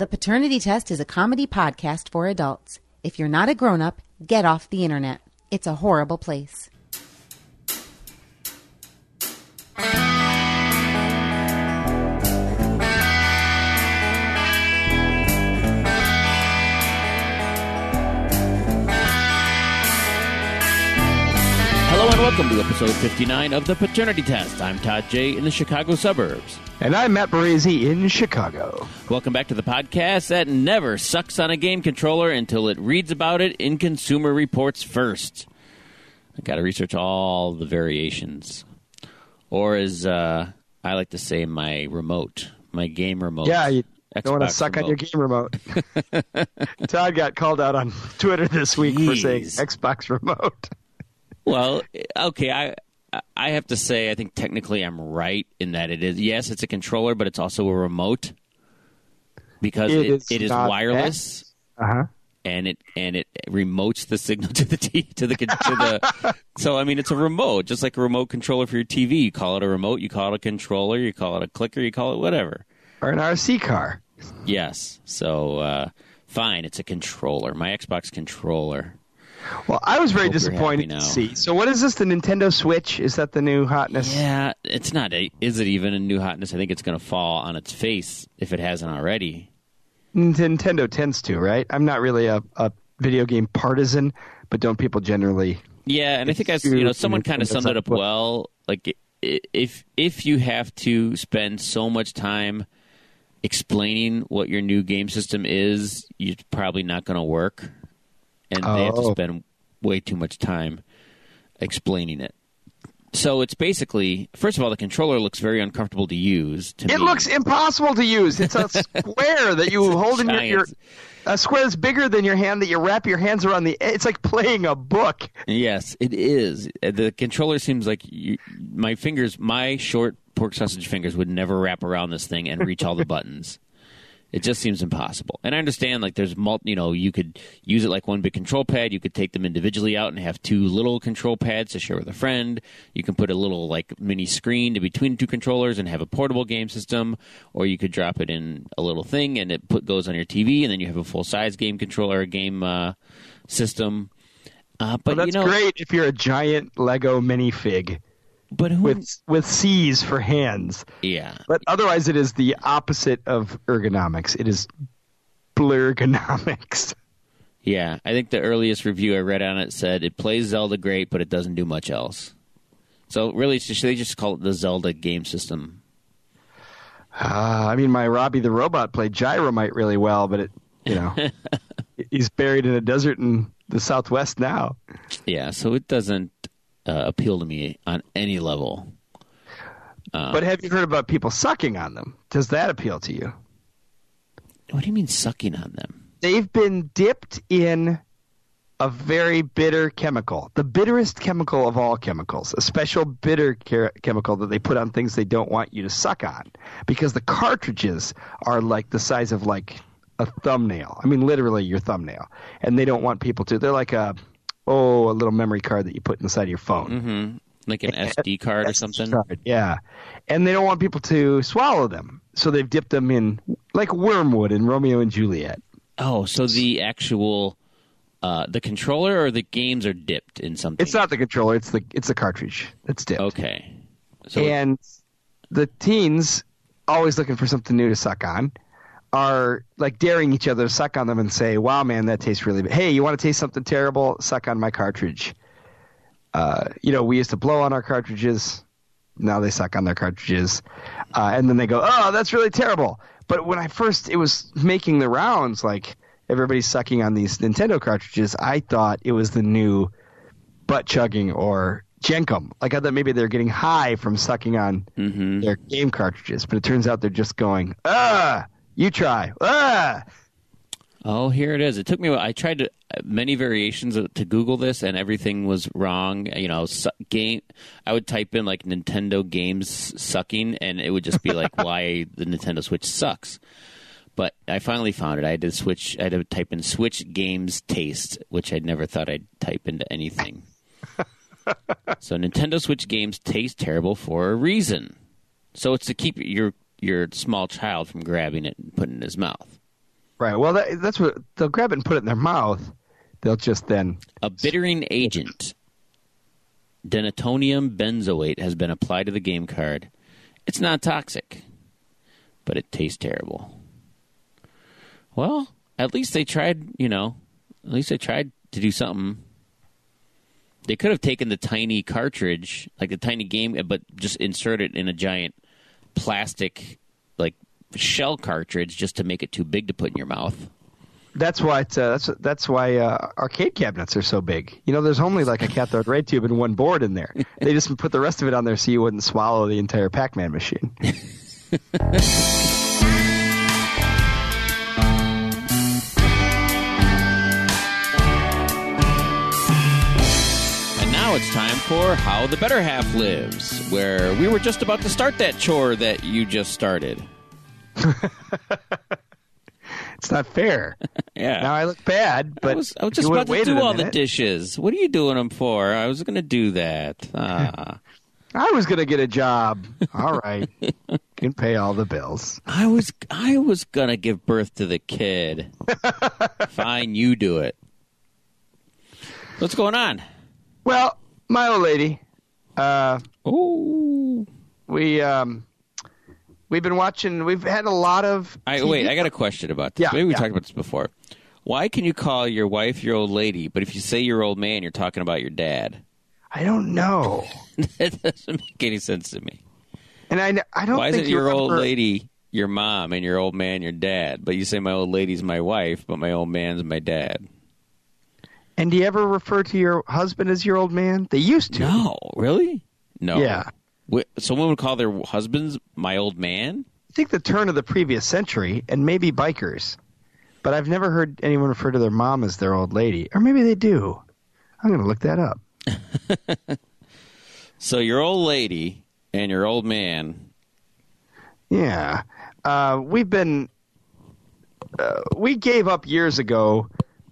The Paternity Test is a comedy podcast for adults. If you're not a grown up, get off the internet. It's a horrible place. Welcome to episode 59 of the Paternity Test. I'm Todd J. in the Chicago suburbs. And I'm Matt Baresi in Chicago. Welcome back to the podcast that never sucks on a game controller until it reads about it in Consumer Reports first. I got to research all the variations. Or as uh, I like to say, my remote, my game remote. Yeah, you don't want to Xbox suck on your game remote. Todd got called out on Twitter this week for saying Xbox remote. Well, okay, I I have to say I think technically I'm right in that it is yes, it's a controller, but it's also a remote because It it, is it is wireless Uh huh. and it and it remotes the signal to the t- to the to the. so I mean, it's a remote, just like a remote controller for your TV. You call it a remote, you call it a controller, you call it a clicker, you call it whatever. Or an RC car. Yes, so uh, fine, it's a controller, my Xbox controller. Well, I was very Hope disappointed to see. So, what is this? The Nintendo Switch? Is that the new hotness? Yeah, it's not. A, is it even a new hotness? I think it's going to fall on its face if it hasn't already. Nintendo tends to, right? I'm not really a, a video game partisan, but don't people generally? Yeah, and I think as you know, someone kind of summed it up well. Like if if you have to spend so much time explaining what your new game system is, you're probably not going to work, and they have to Oh. spend way too much time explaining it. So it's basically, first of all, the controller looks very uncomfortable to use. To It me. looks impossible to use. It's a square that you hold in your, your a square that's bigger than your hand that you wrap your hands around the. It's like playing a book. Yes, it is. The controller seems like you, my fingers, my short pork sausage fingers, would never wrap around this thing and reach all the buttons. It just seems impossible. And I understand, like, there's multi, you know, you could use it like one big control pad. You could take them individually out and have two little control pads to share with a friend. You can put a little, like, mini screen to between two controllers and have a portable game system. Or you could drop it in a little thing and it put goes on your TV, and then you have a full size game controller, a game uh, system. Uh, but Well, that's you know, great if you're a giant Lego minifig But who? with with C's for hands. yeah, But otherwise, it is the opposite of ergonomics. It is blurgonomics. yeah. I think the earliest review I read on it said it plays Zelda great, but it doesn't do much else. So really, it's just, they just call it the Zelda game system. Uh, I mean, my Robbie the robot played Gyromite really well, but it, you know, he's buried in a desert in the Southwest now. Yeah, so it doesn't uh, appeal to me on any level. Uh, But have you heard about people sucking on them? Does that appeal to you? What do you mean sucking on them? They've been dipped in a very bitter chemical, the bitterest chemical of all chemicals, a special bitter che- chemical that they put on things they don't want you to suck on because the cartridges are like the size of like a thumbnail. I mean, literally your thumbnail. And they don't want people to. They're like a, oh, a little memory card that you put inside of your phone. hmm Like an SD card or something? Card, Yeah. And they don't want people to swallow them. So they've dipped them in like wormwood in Romeo and Juliet. Oh, so the actual uh, the controller or the games are dipped in something? It's not the controller, it's the it's the cartridge that's dipped. Okay. So and the teens, always looking for something new to suck on, are like daring each other to suck on them and say, "Wow, man, that tastes really bad. Hey, you want to taste something terrible? Suck on my cartridge." Uh, you know, we used to blow on our cartridges. Now they suck on their cartridges, uh, and then they go, "Oh, that's really terrible." But when I first it was making the rounds, like everybody's sucking on these Nintendo cartridges, I thought it was the new butt chugging or jenkem. Like I thought maybe they're getting high from sucking on Mhm. their game cartridges, but it turns out they're just going, ah, you try, ah. Oh, here it is. It took me. I tried to many variations to Google this, and everything was wrong. You know, su- game. I would type in like Nintendo games sucking, and it would just be like why the Nintendo Switch sucks. But I finally found it. I had to switch. I had to type in Switch games taste, which I'd never thought I'd type into anything. so Nintendo Switch games taste terrible for a reason. So it's to keep your your small child from grabbing it and putting it in his mouth. Right. Well, that, that's what they'll grab it and put it in their mouth. They'll just then. A bittering agent, denatonium benzoate, has been applied to the game card. It's not toxic, but it tastes terrible. Well, at least they tried, you know, at least they tried to do something. They could have taken the tiny cartridge, like the tiny game, but just insert it in a giant plastic, like shell cartridge, just to make it too big to put in your mouth. That's why it's, uh, that's that's why uh, arcade cabinets are so big. You know, there's only like a cathode ray tube and one board in there. They just put the rest of it on there so you wouldn't swallow the entire Pac-Man machine. now it's time for How the Better Half Lives, where we were just about to start that chore that you just started. It's not fair. Yeah. Now I look bad, but I was, I was just about to do all the dishes. What are you doing them for? I was going to do that. Ah. I was gonna get a job. All right, can pay all the bills. I was I was going to give birth to the kid. Fine, you do it. What's going on? Well, my old lady, uh, Oh, we um, we've been watching. We've had a lot of. I wait. I got a question about this. Yeah, Maybe we yeah. talked about this before. Why can you call your wife your old lady, but if you say your old man, you're talking about your dad? I don't know, that doesn't make any sense to me. and I I don't Why think isn't you your old lady your mom and your old man your dad? But you say my old lady's my wife, but my old man's my dad. And do you ever refer to your husband as your old man? They used to. No, really? No. Yeah. Wh- Someone would call their husbands my old man. I think the turn of the previous century, and maybe bikers. But I've never heard anyone refer to their mom as their old lady. Or maybe they do. I'm going to look that up. So your old lady and your old man. Yeah. Uh, we've been. Uh, we gave up years ago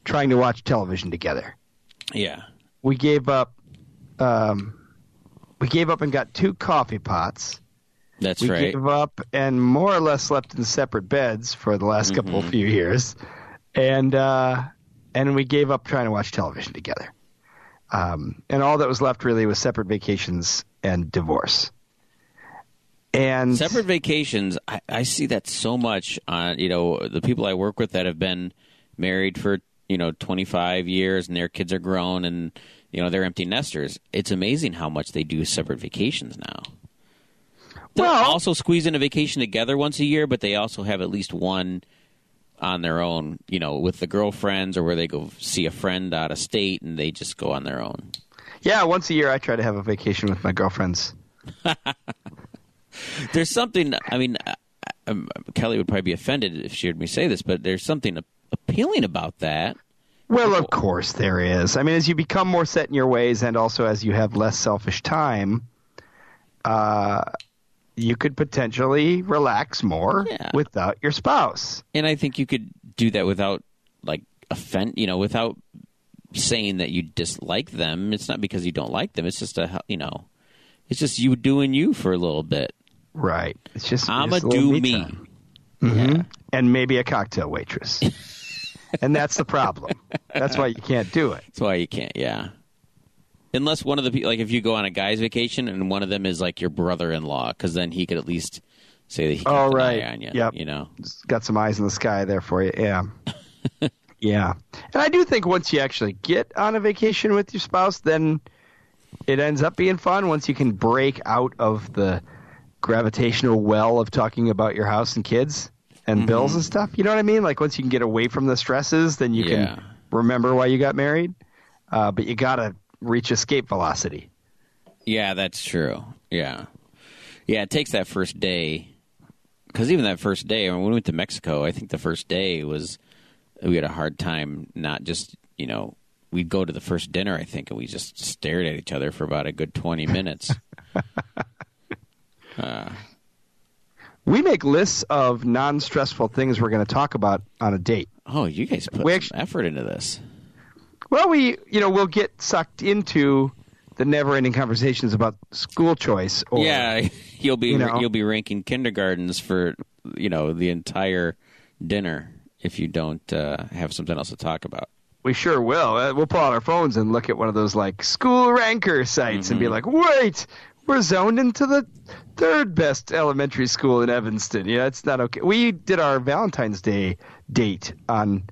trying to watch television together. Yeah. We gave up. Um, we gave up and got two coffee pots. That's we right. We gave up and more or less slept in separate beds for the last couple Mm-hmm. few years, and uh, and we gave up trying to watch television together. Um, and all that was left really was separate vacations and divorce. And Separate vacations. I, I see that so much on you know the people I work with that have been married for you know 25 years and their kids are grown and you know they're empty nesters. It's amazing how much they do separate vacations now. They'll Well- also squeeze in a vacation together once a year, but they also have at least one on their own, you know, with the girlfriends or where they go see a friend out of state and they just go on their own. yeah, once a year I try to have a vacation with my girlfriends. There's something. I mean, I, I, um, Kelly would probably be offended if she heard me say this, but there's something appealing about that. Well, of course there is. I mean, as you become more set in your ways, and also as you have less selfish time, uh, you could potentially relax more Yeah. without your spouse. And I think you could do that without like offend, you know, without saying that you dislike them. It's not because you don't like them. It's just a, you know, it's just you doing you for a little bit. Right. It's just I'ma a do me. time. Mhm. and maybe a cocktail waitress. and that's the problem. That's why you can't do it. That's why you can't. Yeah. Unless one of the people, like if you go on a guy's vacation and one of them is like your brother-in-law, because then he could at least say that he Oh, an right. on you. Yep. You know. Got some eyes in the sky there for you. Yeah. yeah. And I do think once you actually get on a vacation with your spouse, then it ends up being fun once you can break out of the gravitational well of talking about your house and kids and bills and stuff. You know what I mean? Like once you can get away from the stresses, then you Yeah. can remember why you got married. Uh, but you got to reach escape velocity. Yeah, that's true. Yeah, yeah. It takes that first day because even that first day, when we went to Mexico, I think the first day was we had a hard time not just you know we'd go to the first dinner I think and we just stared at each other for about a good twenty minutes. We make lists of non stressful things we're going to talk about on a date. oh, you guys put We some actu- effort into this. Well, we, you know, we'll get sucked into the never-ending conversations about school choice. Or, yeah, you'll be you know. you'll be ranking kindergartens for you know the entire dinner. if you don't uh, have something else to talk about. We sure will. Uh, we'll pull out our phones and look at one of those like school ranker sites and be Mm-hmm. like, wait, we're zoned into the third best elementary school in Evanston. Yeah, it's not okay. We did our Valentine's Day date on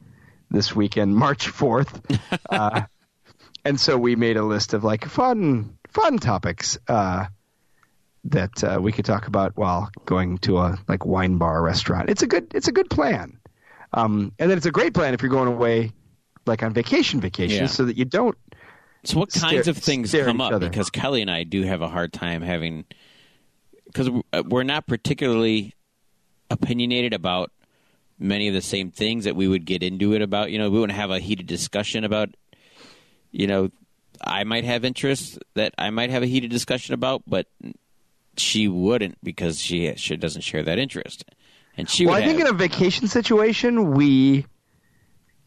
this weekend, March 4th. uh, and so we made a list of like fun, fun topics uh, that uh, we could talk about while going to a like wine bar restaurant. It's a good, it's a good plan. Um, and then it's a great plan if you're going away like on vacation vacation Yeah. so that you don't So, what Stare- kinds of things come up? other. Because Kelly and I do have a hard time having, because uh, we're not particularly opinionated about many of the same things that we would get into it about. You know, we wouldn't have a heated discussion about, you know, I might have interests that I might have a heated discussion about, but she wouldn't because she, she doesn't share that interest. And she well, would I think have- in a vacation situation, we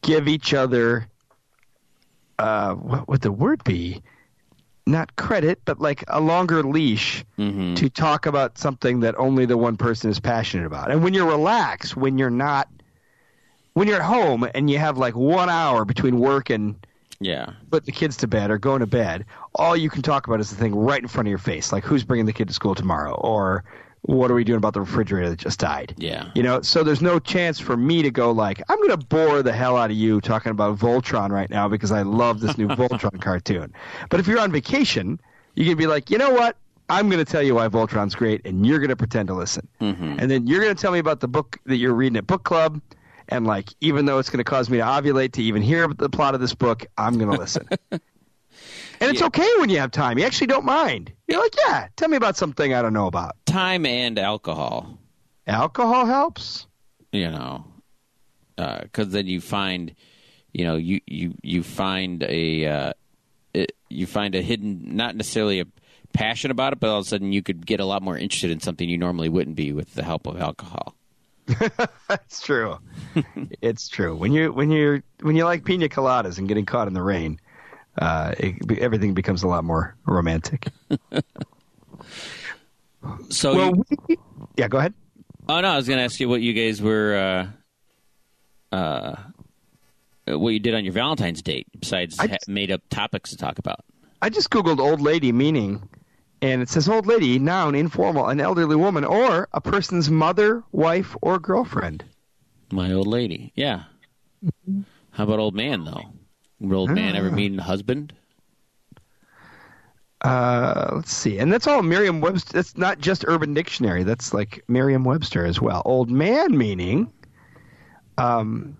give each other, uh, what would the word be? Not credit, but like a longer leash Mm-hmm. to talk about something that only the one person is passionate about. And when you're relaxed, when you're not, when you're at home and you have like one hour between work and yeah. put the kids to bed or going to bed, all you can talk about is the thing right in front of your face, like who's bringing the kid to school tomorrow, or what are we doing about the refrigerator that just died? Yeah. You know, so there's no chance for me to go like, I'm going to bore the hell out of you talking about Voltron right now because I love this new Voltron cartoon. But if you're on vacation, you can be like, you know what? I'm going to tell you why Voltron's great, and you're going to pretend to listen. Mm-hmm. And then you're going to tell me about the book that you're reading at book club. And like, even though it's going to cause me to ovulate to even hear the plot of this book, I'm going to listen. and it's Yeah. okay when you have time. You actually don't mind. You're like, yeah, tell me about something I don't know about. Time and alcohol. Alcohol helps. you know, because then you find, you know, you you you find a uh, it, you find a hidden, not necessarily a passion about it, but all of a sudden you could get a lot more interested in something you normally wouldn't be with the help of alcohol. That's true. it's true. When you when you when you like pina coladas and getting caught in the rain, uh, it, everything becomes a lot more romantic. So, well, you, we, yeah, go ahead. oh no, I was going to ask you what you guys were, uh, uh, what you did on your Valentine's date besides I ha- made up topics to talk about. I just googled old lady meaning, and it says old lady noun informal an elderly woman or a person's mother, wife, or girlfriend. My old lady, yeah. How about old man though? Old man ever mean husband? Uh, let's see, and that's all Merriam-Webster. That's not just Urban Dictionary. That's like Merriam-Webster as well. Old man meaning, um,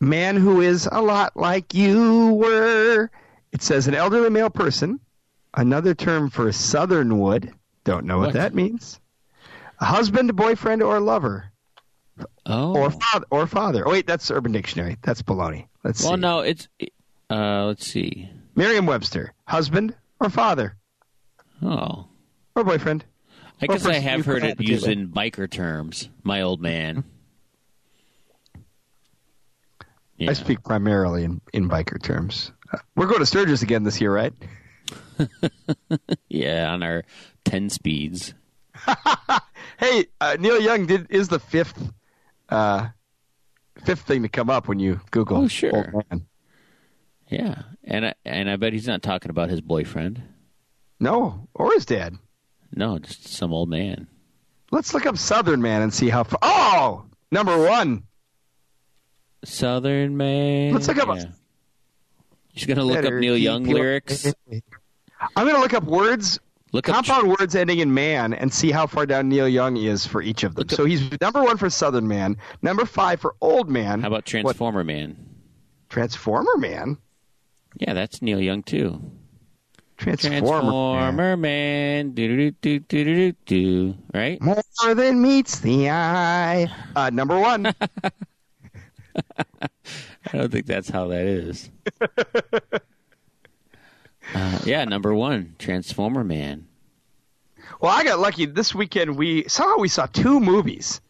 man who is a lot like you were. It says an elderly male person. Another term for southernwood. Don't know what, What? that means. A husband, boyfriend, or lover, Oh, or father, or father. Oh wait, that's Urban Dictionary. That's baloney. Let's well, see. no, it's uh, let's see. Merriam-Webster, husband or father Oh, or boyfriend. I guess I have heard it used in biker terms. My old man. Yeah. I speak primarily in, in biker terms. Uh, we're going to Sturgis again this year, right? Yeah, on our ten speeds. Hey, uh, Neil Young did is the fifth uh, fifth thing to come up when you Google. Oh, sure. Yeah, and I, and I bet he's not talking about his boyfriend. No, or his dad. No, just some old man. Let's look up Southern Man and see how. Far. Oh, number one. Southern man. Let's look up Yeah. He's gonna look up Neil Young lyrics. I'm going to look up words, Look up. compound words ending in man, and see how far down Neil Young is for each of them. Up- So he's number one for Southern Man, number five for Old Man. How about What, Transformer Man? Transformer Man? Yeah, that's Neil Young too. Transformer, Man. Transformer Man. Do do do do do do do. Right? More than meets the eye. Uh, number one. I don't think that's how that is. uh, yeah, number one, Transformer Man. well, I got lucky this weekend. We somehow we saw two movies,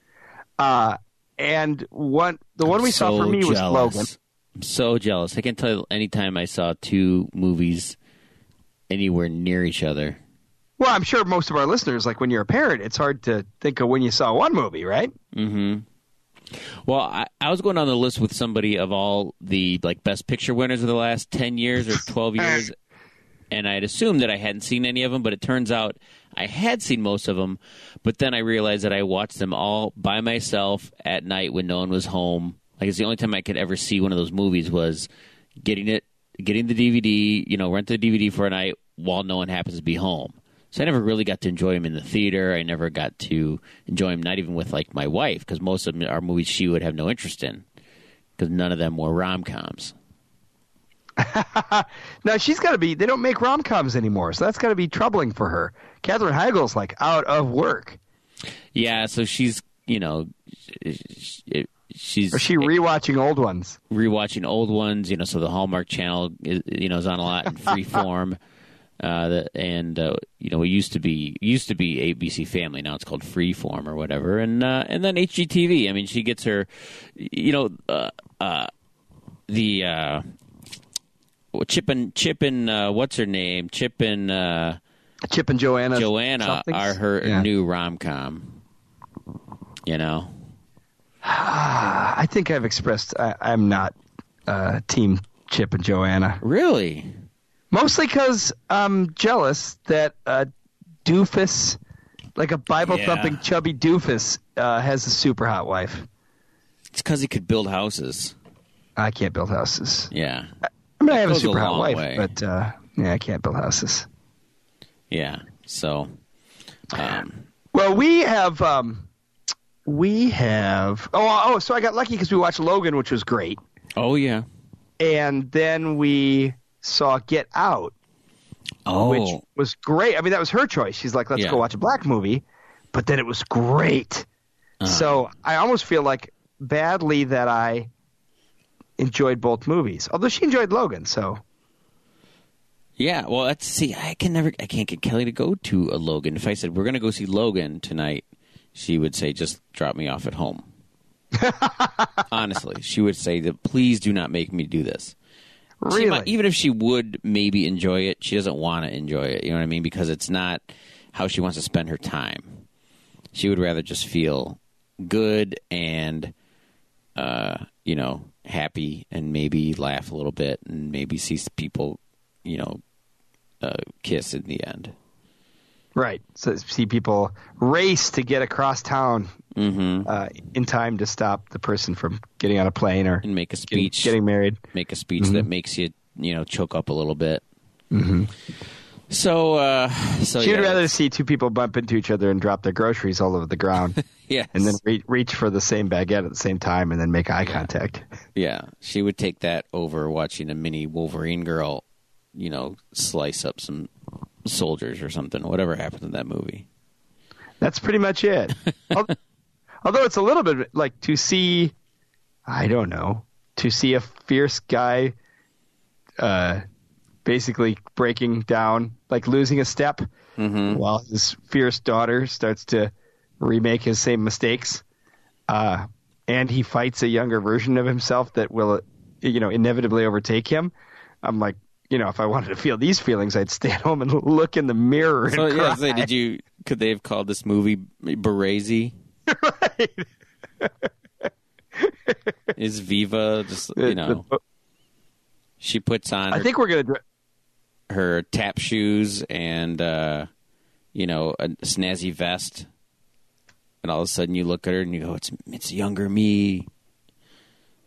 uh, and one the one we saw for me was jealous. Logan. I'm so jealous. I can't tell you anytime I saw two movies anywhere near each other. Well, I'm sure most of our listeners, like when you're a parent, it's hard to think of when you saw one movie, right? Mm-hmm. Well, I, I was going on the list with somebody of all the like best picture winners of the last ten years or twelve years, and I'd assumed that I hadn't seen any of them, but it turns out I had seen most of them. But then I realized that I watched them all by myself at night when no one was home. Like it's the only time I could ever see one of those movies was getting it, getting the DVD, you know, rent the DVD for a night while no one happens to be home. So I never really got to enjoy them in the theater. I never got to enjoy them, not even with like my wife, because most of them are movies she would have no interest in, because none of them were rom coms. now she's got to be. They don't make rom coms anymore, so that's got to be troubling for her. Katherine Heigl's like out of work. Yeah, so she's you know, she's. Or she rewatching old ones? Rewatching old ones, you know. So the Hallmark Channel, is, you know, is on a lot in Freeform. Uh, the, and uh, you know, it used to be used to be ABC Family. Now it's called Freeform or whatever. And uh, and then HGTV. I mean, she gets her, you know, uh, uh, the uh, Chip and Chip and uh, what's her name? Chip and uh, Chip and Joanna. Joanna somethings? are her Yeah. new rom com. You know, I think I've expressed I, I'm not uh, team Chip and Joanna. really? Mostly because I'm jealous that a doofus, like a Bible thumping Yeah. chubby doofus, uh, has a super hot wife. It's because he could build houses. I can't build houses. Yeah, I mean, I have a goes a super hot wife, way. but uh, yeah, I can't build houses. yeah. So, um, Well, we have, um, we have. Oh, oh, so I got lucky because we watched Logan, which was great, oh yeah. and then we saw Get Out, Oh, which was great. I mean, that was her choice. She's like, let's Yeah. go watch a black movie, but then it was great. Uh-huh. So I almost feel like badly that I enjoyed both movies. Although she enjoyed Logan, so Yeah, well, let's see, I can never, I can't get Kelly to go to a Logan. If I said we're going to go see Logan tonight, she would say, "Just drop me off at home." Honestly, she would say that, "Please do not make me do this." Really, might- even if she would maybe enjoy it, she doesn't want to enjoy it. You know what I mean? Because it's not how she wants to spend her time. She would rather just feel good and, uh, you know, happy and maybe laugh a little bit and maybe see people, you know, uh, kiss in the end. right. So see people race to get across town Mm-hmm. uh, in time to stop the person from getting on a plane or And make a speech. getting married. make a speech that makes you, you know, choke up a little bit. Mm-hmm. So, uh, so She'd yeah, rather see two people bump into each other and drop their groceries all over the ground, yes. and then re- reach for the same baguette at the same time, and then make eye contact. Yeah, she would take that over watching a mini Wolverine girl, you know, slice up some soldiers or something. Whatever happened in that movie. That's pretty much it. Although it's a little bit like to see, I don't know, to see a fierce guy, uh, basically breaking down, like losing a step, while his fierce daughter starts to remake his same mistakes, uh, and he fights a younger version of himself that will, you know, inevitably overtake him. I'm like. You know, if I wanted to feel these feelings, I'd stay at home and look in the mirror. And So yeah, so did you? Could they have called this movie Berezi? Is Viva just you know? She puts on I her, think we're gonna. Her tap shoes and uh, you know a snazzy vest, and all of a sudden you look at her and you go, "It's it's younger me."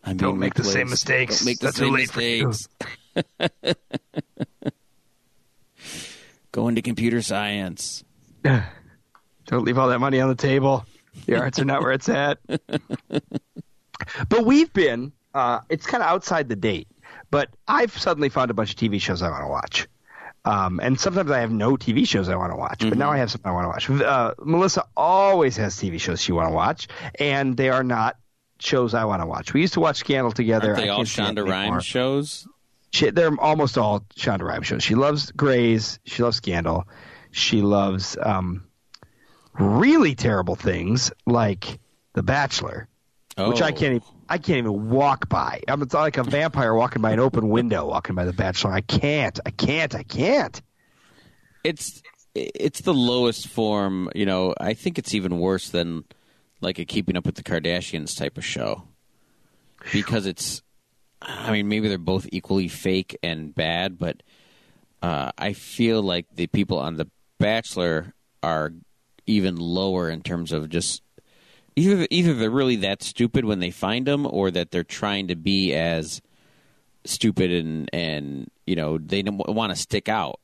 I'm Don't make the same mistakes. Don't make the That's same late mistakes. Go into computer science. Don't leave all that money on the table. The arts are not where it's at. but we've been. Uh, it's kind of outside the date, but I've suddenly found a bunch of TV shows I want to watch. Um, and sometimes I have no TV shows I want to watch, but now I have something I want to watch. Uh, Melissa always has TV shows she want to watch, and they are not shows I want to watch. We used to watch Scandal together. Aren't they I all can't do that Shonda. Rhimes shows? She, they're almost all Shonda Rhimes shows. She loves Grey's. She loves Scandal. She loves um, really terrible things like The Bachelor, which I Oh. can't. Even, I can't even walk by. I'm it's like a vampire walking by an open window, walking by The Bachelor. I can't. I can't. I can't. It's it's the lowest form. You know, I think it's even worse than like a Keeping Up with the Kardashians type of show because it's. I mean, maybe they're both equally fake and bad, but uh, I feel like the people on The Bachelor are even lower in terms of just either either they're really that stupid when they find them, or that they're trying to be as stupid and and you know they don't want to stick out.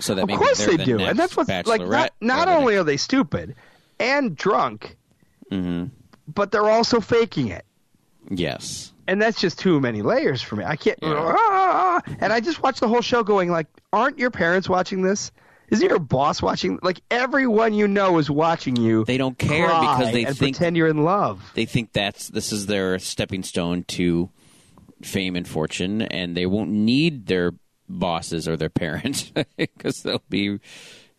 So that of course they're the do, and that's what's like. Not, not only next- are they stupid and drunk, Mhm. but they're also faking it. yes, and that's just too many layers for me. I can't. Yeah. Ah! and I just watched the whole show, going like, "Aren't your parents watching this? Isn't your boss watching? Like everyone you know is watching you. they don't care because they and think pretend you're in love. they think that's this is their stepping stone to fame and fortune, and they won't need their bosses or their parents because they'll be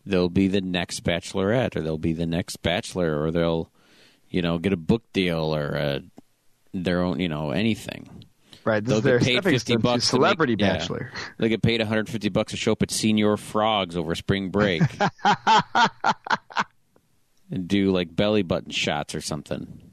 they'll be the next bachelorette or they'll be the next bachelor or they'll you know get a book deal or a, their own you know anything. Right. This They'll is their get paid fifty stone to bucks. to Celebrity make- yeah. Bachelor. They get paid one hundred fifty bucks to show up at Señor Frog's over spring break. and do like belly button shots or something.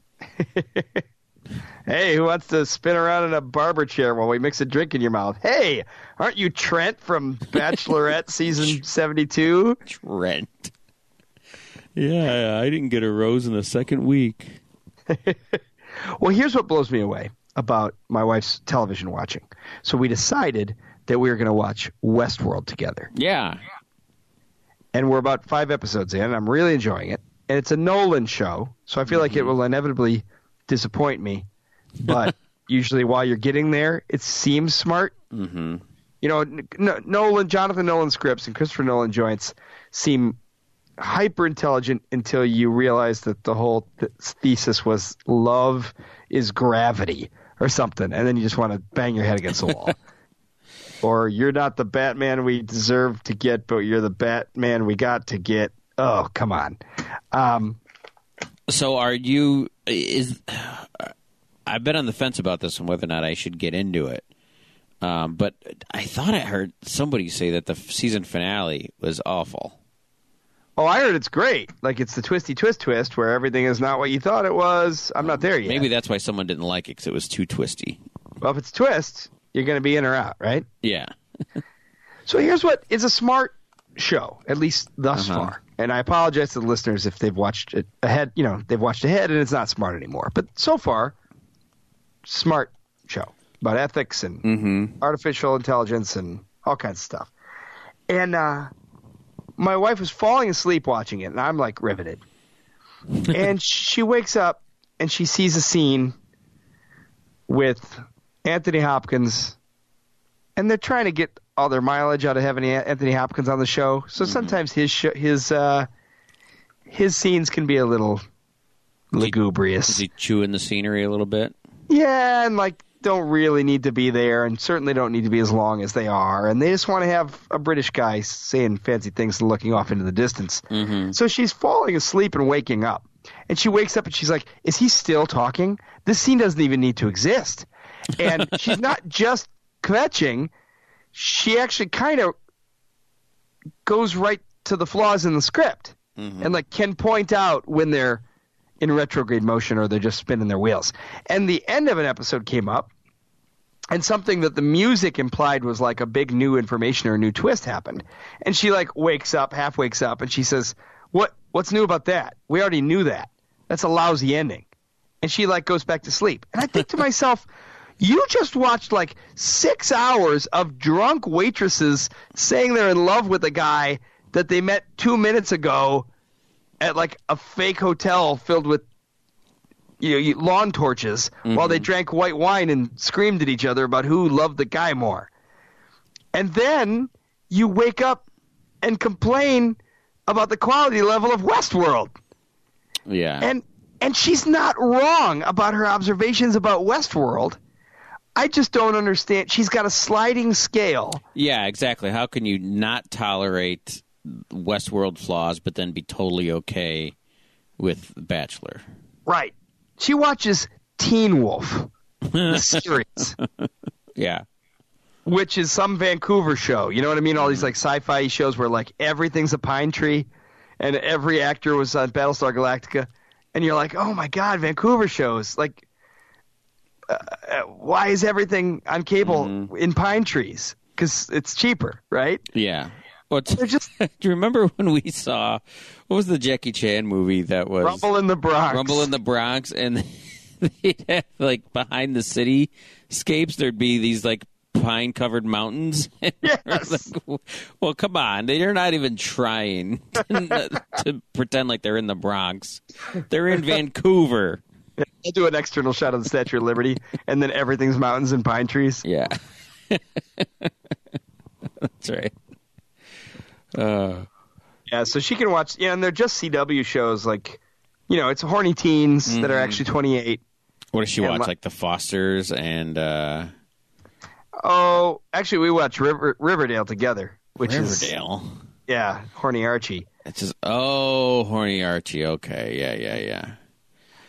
Hey, who wants to spin around in a barber chair while we mix a drink in your mouth? Hey, aren't you Trent from Bachelorette season seventy-two? Trent. Yeah, I didn't get a rose in the second week. Well, here's what blows me away about my wife's television watching. So we decided that we were going to watch Westworld together. Yeah. and we're about five episodes in. I'm really enjoying it, and it's a Nolan show, so I feel like it will inevitably disappoint me. But usually, while you're getting there, it seems smart. Mm-hmm. You know, N- N- Nolan, Jonathan Nolan scripts and Christopher Nolan joints seem hyper intelligent until you realize that the whole th- thesis was love is gravity or something, and then you just want to bang your head against the wall. or you're not the Batman we deserve to get, but you're the Batman we got to get. Oh, come on. Um, So are you is I've been on the fence about this and whether or not I should get into it. Um, but I thought I heard somebody say that the season finale was awful. Oh, I heard it's great. Like it's the twisty twist twist where everything is not what you thought it was. I'm not there yet. Maybe that's why someone didn't like it because it was too twisty. Well, if it's twist, you're going to be in or out, right? Yeah. So here's what it's a smart show, at least thus Uh-huh. far. And I apologize to the listeners if they've watched it ahead. You know, they've watched ahead and it's not smart anymore. But so far, smart show about ethics and Mm-hmm. artificial intelligence and all kinds of stuff. And uh, my wife was falling asleep watching it, and I'm like riveted. and she wakes up and she sees a scene with Anthony Hopkins, and they're trying to get all their mileage out of having Anthony Hopkins on the show. So sometimes his sh- his uh, his scenes can be a little lugubrious. Is he chewing the scenery a little bit? Yeah, and like don't really need to be there, and certainly don't need to be as long as they are, and they just want to have a British guy saying fancy things and looking off into the distance. Mm-hmm. So she's falling asleep and waking up, and she wakes up and she's like, "Is he still talking? This scene doesn't even need to exist." And she's not just kvetching; she actually kind of goes right to the flaws in the script, and like can point out when they're in retrograde motion or they're just spinning their wheels. And the end of an episode came up, and something that the music implied was like a big new information or a new twist happened. And she like wakes up, half wakes up, and she says, "What? What's new about that? We already knew that. That's a lousy ending." And she like goes back to sleep. And I think to myself. You just watched like six hours of drunk waitresses saying they're in love with a guy that they met two minutes ago at like a fake hotel filled with you know, lawn torches while they mm-hmm. drank white wine and screamed at each other about who loved the guy more. And then you wake up and complain about the quality level of Westworld. Yeah. And and she's not wrong about her observations about Westworld. I just don't understand. She's got a sliding scale. yeah, exactly. How can you not tolerate Westworld flaws but then be totally okay with Bachelor? Right. She watches Teen Wolf, the series. Yeah. which is some Vancouver show. You know what I mean? All these like sci-fi shows where like everything's a pine tree, and every actor was on Battlestar Galactica, and you're like, oh my god, Vancouver shows. Like, uh, uh, why is everything on cable in pine trees? Because it's cheaper, right? Yeah. Well, They're just Do you remember when we saw what was the Jackie Chan movie that was Rumble in the Bronx. Rumble in the Bronx, and they'd have like behind the city scapes, there'd be these like pine covered mountains. Yes. Like, well, come on, they're not even trying to, to pretend like they're in the Bronx. They're in Vancouver. I'll do an external shot of the Statue of Liberty, and then everything's mountains and pine trees. Yeah, that's right. Uh, Yeah, so she can watch. Yeah, and they're just CW shows. Like, you know, it's horny teens that Mm-hmm. are actually 28. what does she watch? li- Like the Fosters and uh, Oh, actually, we watch River, Riverdale together, which is Riverdale. yeah, horny Archie. It's just oh, horny Archie. Okay, yeah, yeah, yeah.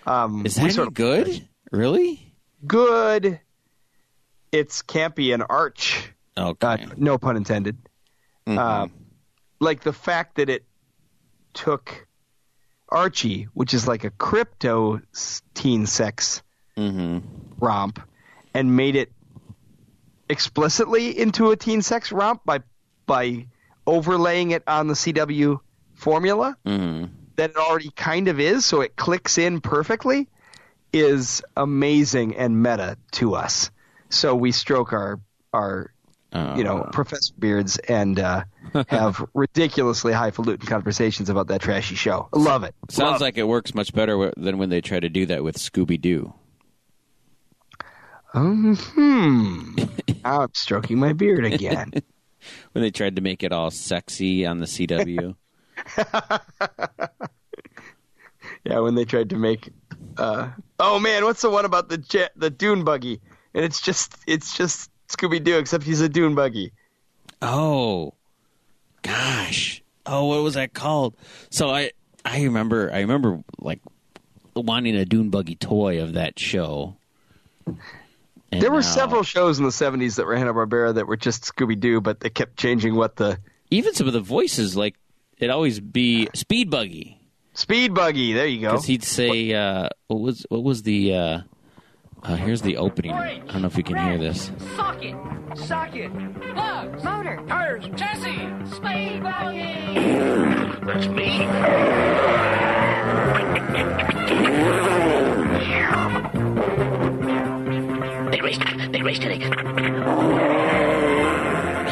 Um, Is that sort any of- good? Really? Good. It's campy and arch. Okay. Uh, no pun intended. Mhm. Uh, like the fact that it took Archie, which is like a crypto teen sex Mhm. romp, and made it explicitly into a teen sex romp by by overlaying it on the CW formula Mhm. that it already kind of is, so it clicks in perfectly, is amazing and meta to us. So we stroke our our you know Uh, professor beards and uh, have ridiculously highfalutin conversations about that trashy show. Love it. sounds Love like it works much better than when they try to do that with Scooby Doo. Um, hmm. I'm stroking my beard again. When they tried to make it all sexy on the CW. yeah, when they tried to make. Uh, oh man, what's the one about the jet, the dune buggy? And it's just it's just Scooby Doo, except he's a dune buggy. oh, gosh. Oh, what was that called? So I I remember I remember like wanting a dune buggy toy of that show. And There were now- several shows in the '70s that were Hanna Barbera that were just Scooby Doo, but they kept changing what the even some of the voices like it'd always be Speed Buggy. Speed Buggy. There you go. Because he'd say, uh, what was what was the? Uh, uh, here's the opening. I don't know if you can hear this. Socket, socket, plugs, Motor. tires, chassis, speed buggy. That's me. Big race, big race today.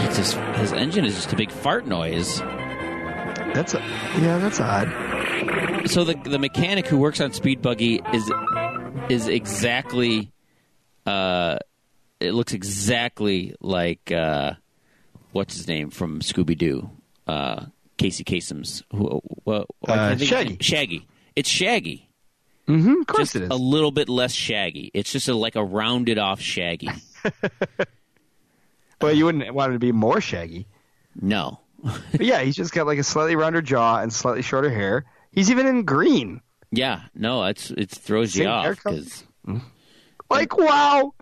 It's just, his engine is just a big fart noise. That's a yeah, that's odd. So the the mechanic who works on Speed Buggy is is exactly, uh, it looks exactly like uh, what's his name from Scooby Doo, uh, Casey Kasem's. Who, well, Uh, Shaggy. Shaggy. It's Shaggy. Mm-hmm, of course just it is. a little bit less shaggy. It's just a, like a rounded off shaggy. well, you wouldn't want it to be more shaggy. no. Yeah, he's just got like a slightly rounder jaw and slightly shorter hair. He's even in green. Yeah, no, it's it throws you off because Like wow.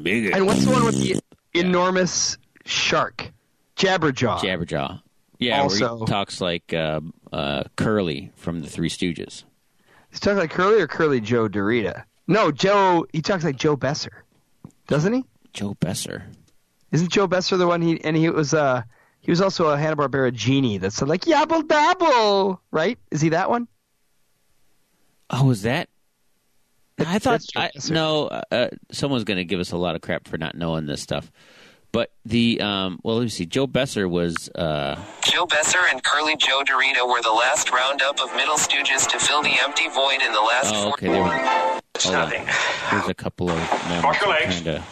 big And what's the one with the enormous shark? Jabberjaw. Jabberjaw. Yeah, where Also- he talks like uh, uh, Curly from the Three Stooges. He's talking like Curly or Curly Joe DeRita. No, Joe. He talks like Joe Besser, doesn't he? Joe Besser. Isn't Joe Besser the one he and he was uh he was also a Hanna Barbera genie that said like yabble dabble, right? Is he that one? Oh, is that? I thought that's I, no. Uh, uh, someone's going to give us a lot of crap for not knowing this stuff. But the um, well, let me see. Joe Besser was uh, Joe Besser and Curly Joe DeRita were the last roundup of Middle Stooges to fill the empty void in the last oh, four. okay. There was, It's nothing. There's a couple of moments. Your legs. trying to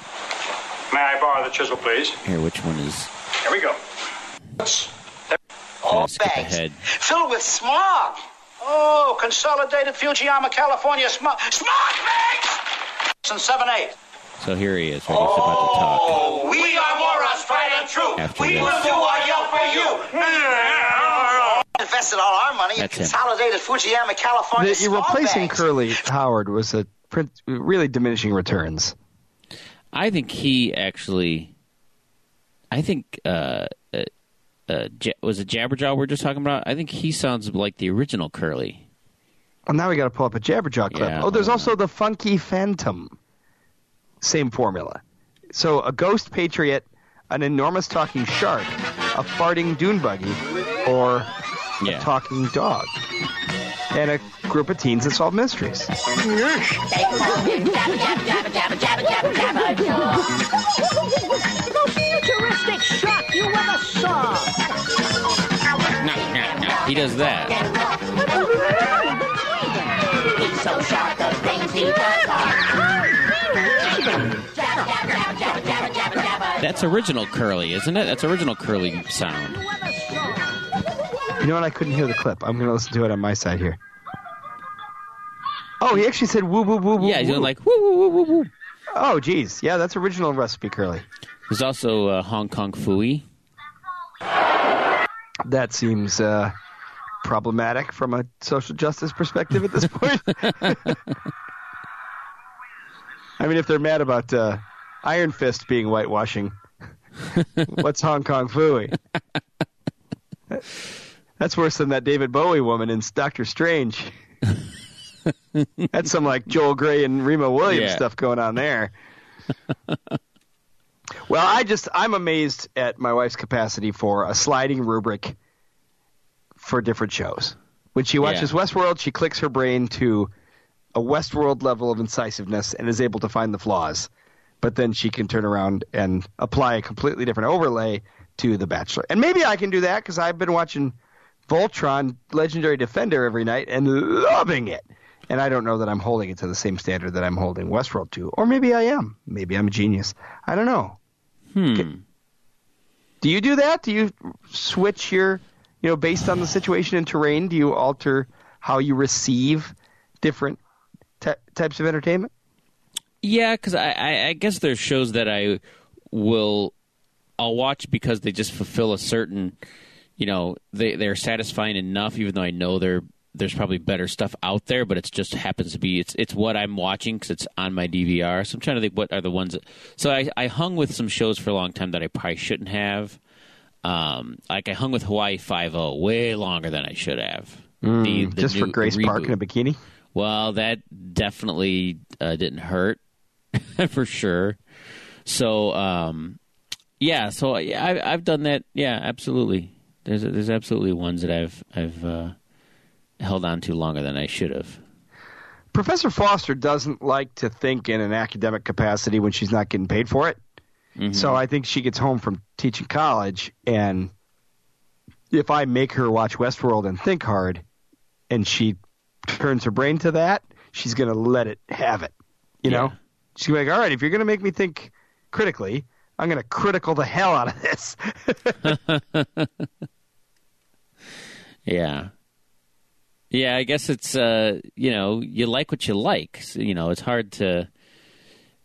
May I borrow the chisel, please? Here, which one is. Here we go. All skip ahead. filled with smog. Oh, Consolidated Fujiyama, California smog. Smog bags! And 7 8. So here he is. Right, he's about to talk. Oh, we are Moras, tried and true. After we this. will do our yell for you. Invested all our money That's in him. Consolidated Fujiyama, California The, you're smog replacing bags. Curly Howard was a print, really diminishing returns. I think he actually I think uh, uh, J- was it Jabberjaw we're just talking about? I think he sounds like the original Curly. Well, now we got to pull up a Jabberjaw clip. Yeah, oh, there's hold also the Funky Phantom. Same formula. So a ghost patriot, an enormous talking shark, a farting dune buggy, or Yeah. a talking dog, and a group of teens that solve mysteries. The futuristic shark you saw. No, no, no. He does that. He's so sharp, the things he does are. That's original Curly, isn't it? That's original Curly sound. You know what? I couldn't hear the clip. I'm going to listen to it on my side here. Oh, he actually said woo woo woo woo. Yeah, he's woo. doing like woo woo woo woo woo. Oh, geez. Yeah, that's original recipe curly. There's also uh, Hong Kong Phooey. That seems uh, problematic from a social justice perspective at this point. I mean, if they're mad about uh, Iron Fist being whitewashing, what's Hong Kong Phooey? That's worse than that David Bowie woman in Doctor Strange. That's some like Joel Grey and Remo Williams Yeah. stuff going on there. Well, I just I'm amazed at my wife's capacity for a sliding rubric for different shows. When she watches Yeah. Westworld, she clicks her brain to a Westworld level of incisiveness and is able to find the flaws. But then she can turn around and apply a completely different overlay to The Bachelor. And maybe I can do that because I've been watching Voltron Legendary Defender every night and loving it. And I don't know that I'm holding it to the same standard that I'm holding Westworld to. Or maybe I am. Maybe I'm a genius. I don't know. Hmm. Do you do that? Do you switch your, you know, based on the situation and terrain, do you alter how you receive different ty types of entertainment? Yeah, because I, I, I guess there's shows that I will I'll watch because they just fulfill a certain, you know, they they're satisfying enough. Even though I know there there's probably better stuff out there, but it just happens to be it's it's what I'm watching because it's on my DVR. So I'm trying to think what are the ones. That, so I I hung with some shows for a long time that I probably shouldn't have. Um, like I hung with Hawaii Five O way longer than I should have. The- the Just for Grace Park in a bikini? Well, that definitely uh, didn't hurt for sure. So, um, yeah. So yeah, I, I've done that. Yeah, absolutely. There's there's absolutely ones that I've I've uh, held on to longer than I should have. Professor Foster doesn't like to think in an academic capacity when she's not getting paid for it. Mm-hmm. So I think she gets home from teaching college, and if I make her watch Westworld and think hard, and she turns her brain to that, she's going to let it have it. You know? She's going to be like, all right, if you're going to make me think critically, I'm going to critical the hell out of this. Yeah. Yeah, I guess it's uh, you know, you like what you like. So, you know, it's hard to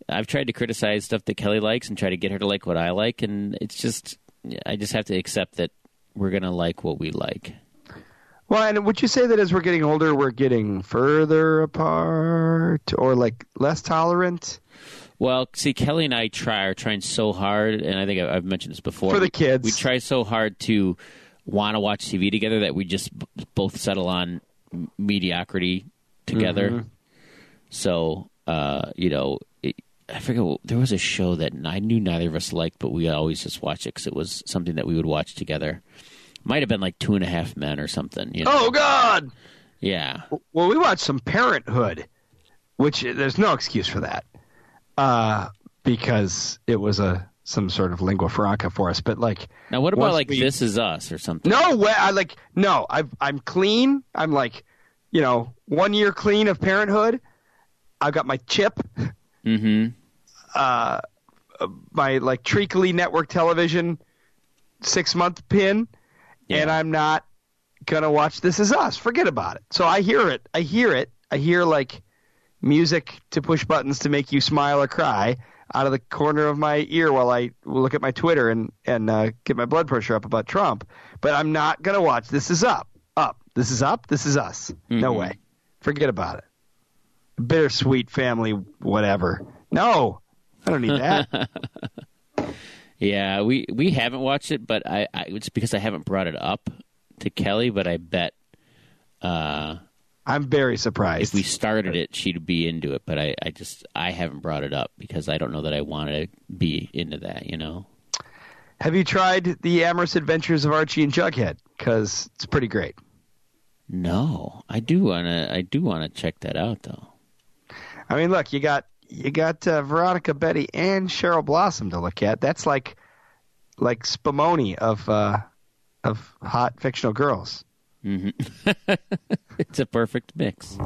I've tried to criticize stuff that Kelly likes and try to get her to like what I like and it's just I just have to accept that we're going to like what we like. well, and would you say that as we're getting older, we're getting further apart or like less tolerant? Well, see, Kelly and I try are trying so hard, and I think I've mentioned this before. For the We- kids. we try so hard to want to watch TV together that we just b- both settle on mediocrity together. Mm-hmm. So, uh, you know, it, I forget. What, there was a show that I knew neither of us liked, but we always just watched it because it was something that we would watch together. Might have been like Two and a Half Men or something. You know? Oh, God! yeah. Well, we watched some Parenthood, which there's no excuse for that, uh, because it was a some sort of lingua franca for us. But like, Now, what about like we- This Is Us or something? No way! I like no. I've, I'm clean. I'm like, you know, one year clean of Parenthood. I've got my chip, Mm-hmm. uh, my like treacly network television six month pin, and I'm not gonna watch This Is Us. Forget about it. So I hear it. I hear it. I hear like music to push buttons to make you smile or cry out of the corner of my ear while I look at my Twitter and and uh, get my blood pressure up about Trump. But I'm not gonna watch This Is Up. Up. This is up. This is us. No Mhm. way. Forget about it. Bittersweet family, whatever. No, I don't need that. Yeah, we we haven't watched it, but I, I it's because I haven't brought it up to Kelly. But I bet uh, I'm very surprised. if we started it, she'd be into it. But I, I just I haven't brought it up because I don't know that I want to be into that. You know. Have you tried the amorous adventures of Archie and Jughead? Because it's pretty great. No, I do wanna I do wanna check that out though. I mean, look, you got you got uh, Veronica Betty and Cheryl Blossom to look at. That's like like Spumoni of uh, of hot fictional girls. Mm-hmm. It's a perfect mix.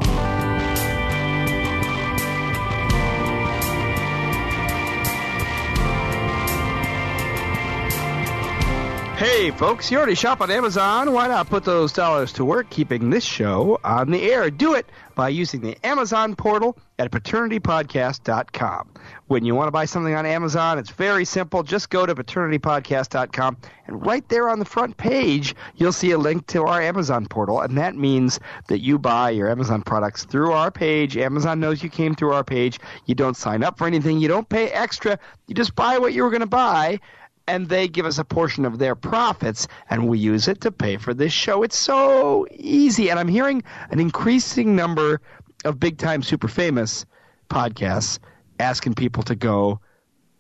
Hey, folks, you already shop on Amazon. Why not put those dollars to work keeping this show on the air? Do it by using the Amazon portal at paternitypodcast.com. When you want to buy something on Amazon, it's very simple. Just go to paternitypodcast.com, and right there on the front page, you'll see a link to our Amazon portal, and that means that you buy your Amazon products through our page. Amazon knows you came through our page. You don't sign up for anything, you don't pay extra. You just buy what you were going to buy and they give us a portion of their profits and we use it to pay for this show. It's so easy. And I'm hearing an increasing number of big time super famous podcasts asking people to go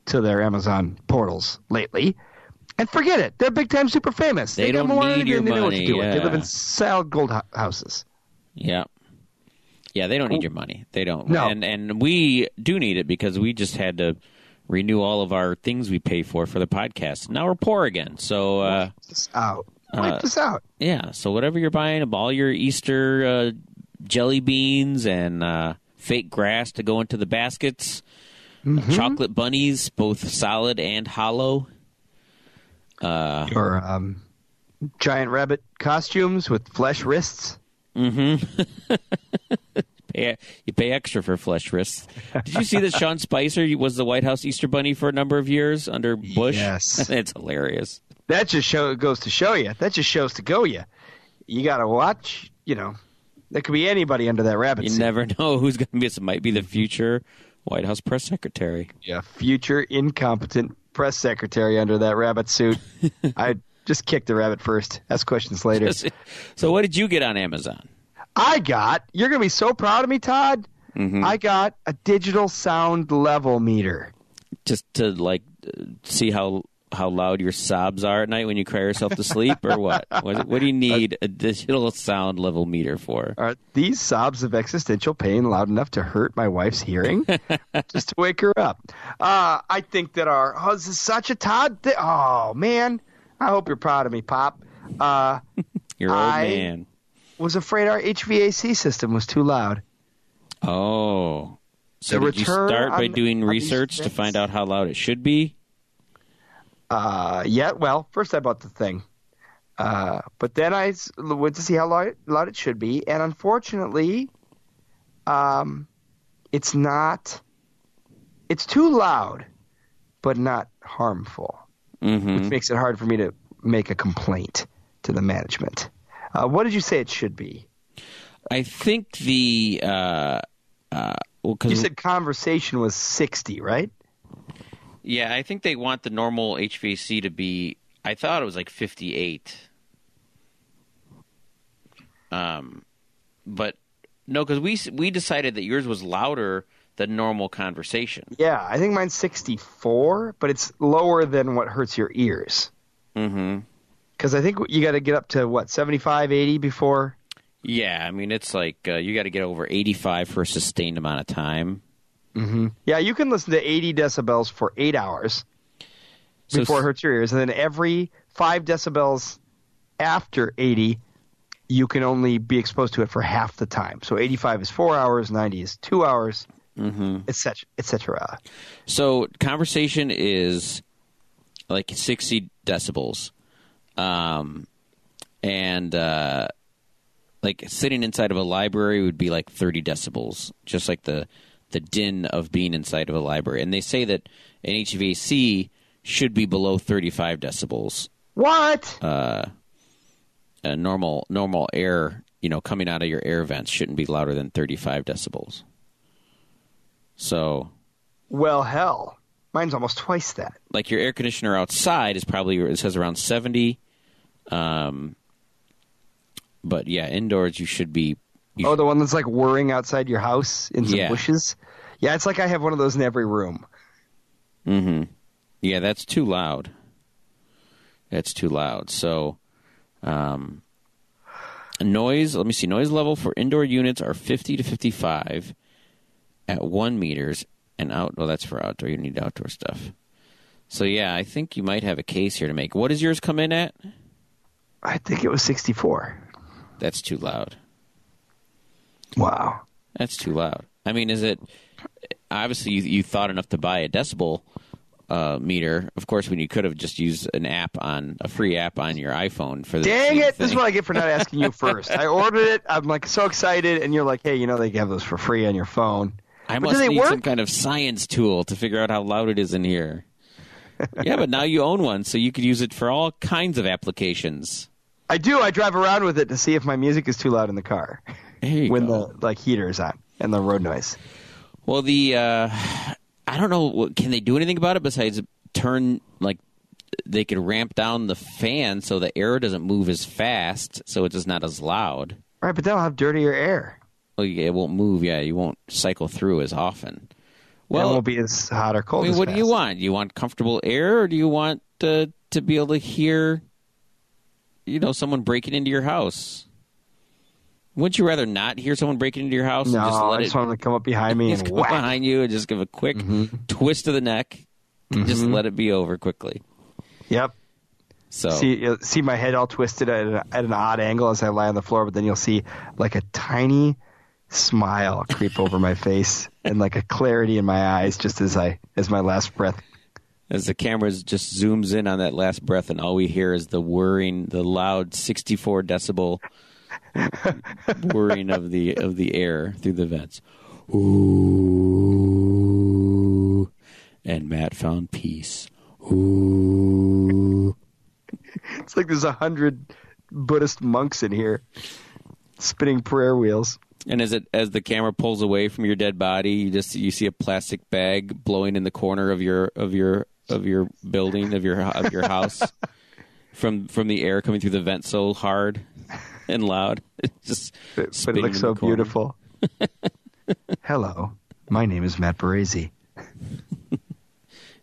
to their Amazon portals lately. And forget it. They're big time super famous. They got don't more need your they know what to money, do with. They live in solid gold hou- houses. Yeah. Yeah, they don't need your money. They don't. No. And and we do need it because we just had to renew all of our things we pay for for the podcast. Now we're poor again. So uh This out. Wipe this out. yeah, so whatever you're buying, all your Easter uh, jelly beans and uh, fake grass to go into the baskets, chocolate bunnies, both solid and hollow. Or um, giant rabbit costumes with flesh wrists. Pay, you pay extra for flesh wrists. Did you see that Sean Spicer was the White House Easter Bunny for a number of years under Bush? Yes. it's hilarious. that just show goes to show you. That just shows to go you. You got to watch. You know, there could be anybody under that rabbit suit. You suit. never know who's going to be. This might be the future White House press secretary. Yeah, future incompetent press secretary under that rabbit suit. I just kick the rabbit first. Ask questions later. so, what did you get on Amazon? I got. You're gonna be so proud of me, Todd. I got a digital sound level meter. Just to like see how how loud your sobs are at night when you cry yourself to sleep, or what? What, what do you need a digital sound level meter for? Are these sobs of existential pain loud enough to hurt my wife's hearing? Just to wake her up. Uh, I think that our oh, this is such a Todd. Thi- oh man, I hope you're proud of me, Pop. Uh, Your old I- man. Was afraid our HVAC system was too loud. Oh. So The did you start by on- doing on research to find out how loud it should be? Uh, yeah, well, first I bought the thing. Uh, but then I went to see how loud, loud it should be, and unfortunately, um, it's not. It's too loud, but not harmful, Mm-hmm. which makes it hard for me to make a complaint to the management. Uh, what did you say it should be? I think the uh, uh, well, You said conversation was sixty, right? yeah, I think they want the normal HVAC to be. I thought it was like fifty-eight. Um, but no, because we we decided that yours was louder than normal conversation. Yeah, I think mine's sixty-four, but it's lower than what hurts your ears. Mm-hmm. Because I think you got to get up to what 75, 80 before. Yeah, I mean it's like uh, you got to get over eighty-five for a sustained amount of time. Yeah, you can listen to 80 decibels for eight hours So before it hurts your ears, and then every five decibels after 80, you can only be exposed to it for half the time. So 85 is four hours, 90 is two hours, Mm-hmm. etc., etc. So conversation is like 60 decibels. Um, and uh, like sitting inside of a library would be like 30 decibels, just like the the din of being inside of a library. And they say that an HVAC should be below 35 decibels. What? Uh, a normal normal air, you know, coming out of your air vents shouldn't be louder than 35 decibels. So well, hell. Mine's almost twice that. like your air conditioner outside is probably it says around 70 um but yeah indoors you should be you Oh, the one that's like whirring outside your house in some Yeah. bushes. Yeah, it's like I have one of those in every room. Mm-hmm. Yeah, that's too loud. That's too loud. So, um, noise. Let me see. Noise level for indoor units are fifty to fifty-five at one meters, and out. Well, that's for outdoor. You need outdoor stuff. So yeah, I think you might have a case here to make. What does yours come in at? I think it was 64. That's too loud. Wow. That's too loud. I mean, is it? Obviously, you, you thought enough to buy a decibel uh, meter. Of course, when you could have just used an app on a free app on your iPhone for the Dang it! This is thing. what I get for not asking you first. I ordered it. I'm like so excited, and you're like, "Hey, you know they have those for free on your phone." I But must need work? some kind of science tool to figure out how loud it is in here. yeah, but now you own one, so you could use it for all kinds of applications. I do. I drive around with it to see if my music is too loud in the car when go. the like heater is on and the road noise. Well, the uh, I don't know. what- Can they do anything about it besides turn like they could ramp down the fan so the air doesn't move as fast, so it's just not as loud. Right, but that'll have dirtier air. Well, yeah, it won't move. Yeah, you won't cycle through as often. Well, it won't be as hot or cold. I mean, what do you fast. want? You want comfortable air, or do you want uh, to be able to hear, you know, someone breaking into your house? Wouldn't you rather not hear someone breaking into your house? No, and just let I just it want them to come up behind me just and come whack. behind you and just give a quick Mm-hmm. twist of the neck. and Just let it be over quickly. Yep. So See, you'll see my head all twisted at, a, at an odd angle as I lie on the floor, but then you'll see like a tiny smile creep over my face and like a clarity in my eyes just as I as my last breath. As the camera just zooms in on that last breath, and all we hear is the whirring, the loud sixty-four decibel whirring of the of the air through the vents. Ooh, and Matt found peace. Ooh. It's like there's a hundred Buddhist monks in here spinning prayer wheels. And as it as the camera pulls away from your dead body, you just you see a plastic bag blowing in the corner of your of your of your building of your of your house from from the air coming through the vent so hard and loud. It's just But, but it looks so beautiful. Hello, my name is Matt Baresi.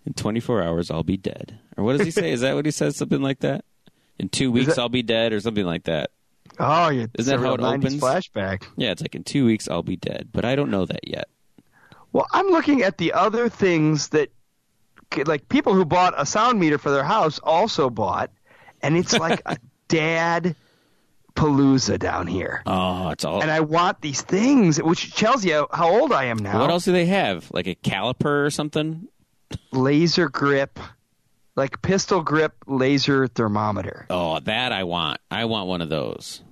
In 24 hours, I'll be dead. Or what does he say? Is that what he says? Something like that. In two weeks, that- I'll be dead, or something like that. Oh, Isn't that how it opens? Flashback. Yeah, it's like in two weeks, I'll be dead, but I don't know that yet. Well, I'm looking at the other things that, like, people who bought a sound meter for their house also bought, and it's like a dad palooza down here. Oh, it's all. And I want these things, which tells you how old I am now. what else do they have? Like a caliper or something? Laser grip, like pistol grip laser thermometer. Oh, that I want. I want one of those.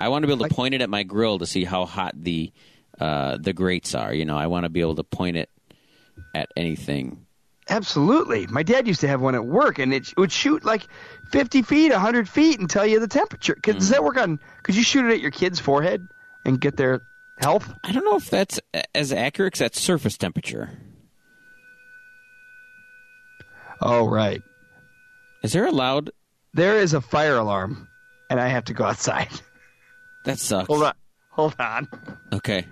I want to be able to point it at my grill to see how hot the uh, the grates are. You know, I want to be able to point it at anything. Absolutely. My dad used to have one at work, and it would shoot like 50 feet, 100 feet, and tell you the temperature. Could, Does that mm. work on? Could you shoot it at your kid's forehead and get their health? I don't know if that's as accurate 'cause that's surface temperature. Oh, right. Is there a loud? There is a fire alarm, and I have to go outside. That sucks. Hold on. Hold on. Okay.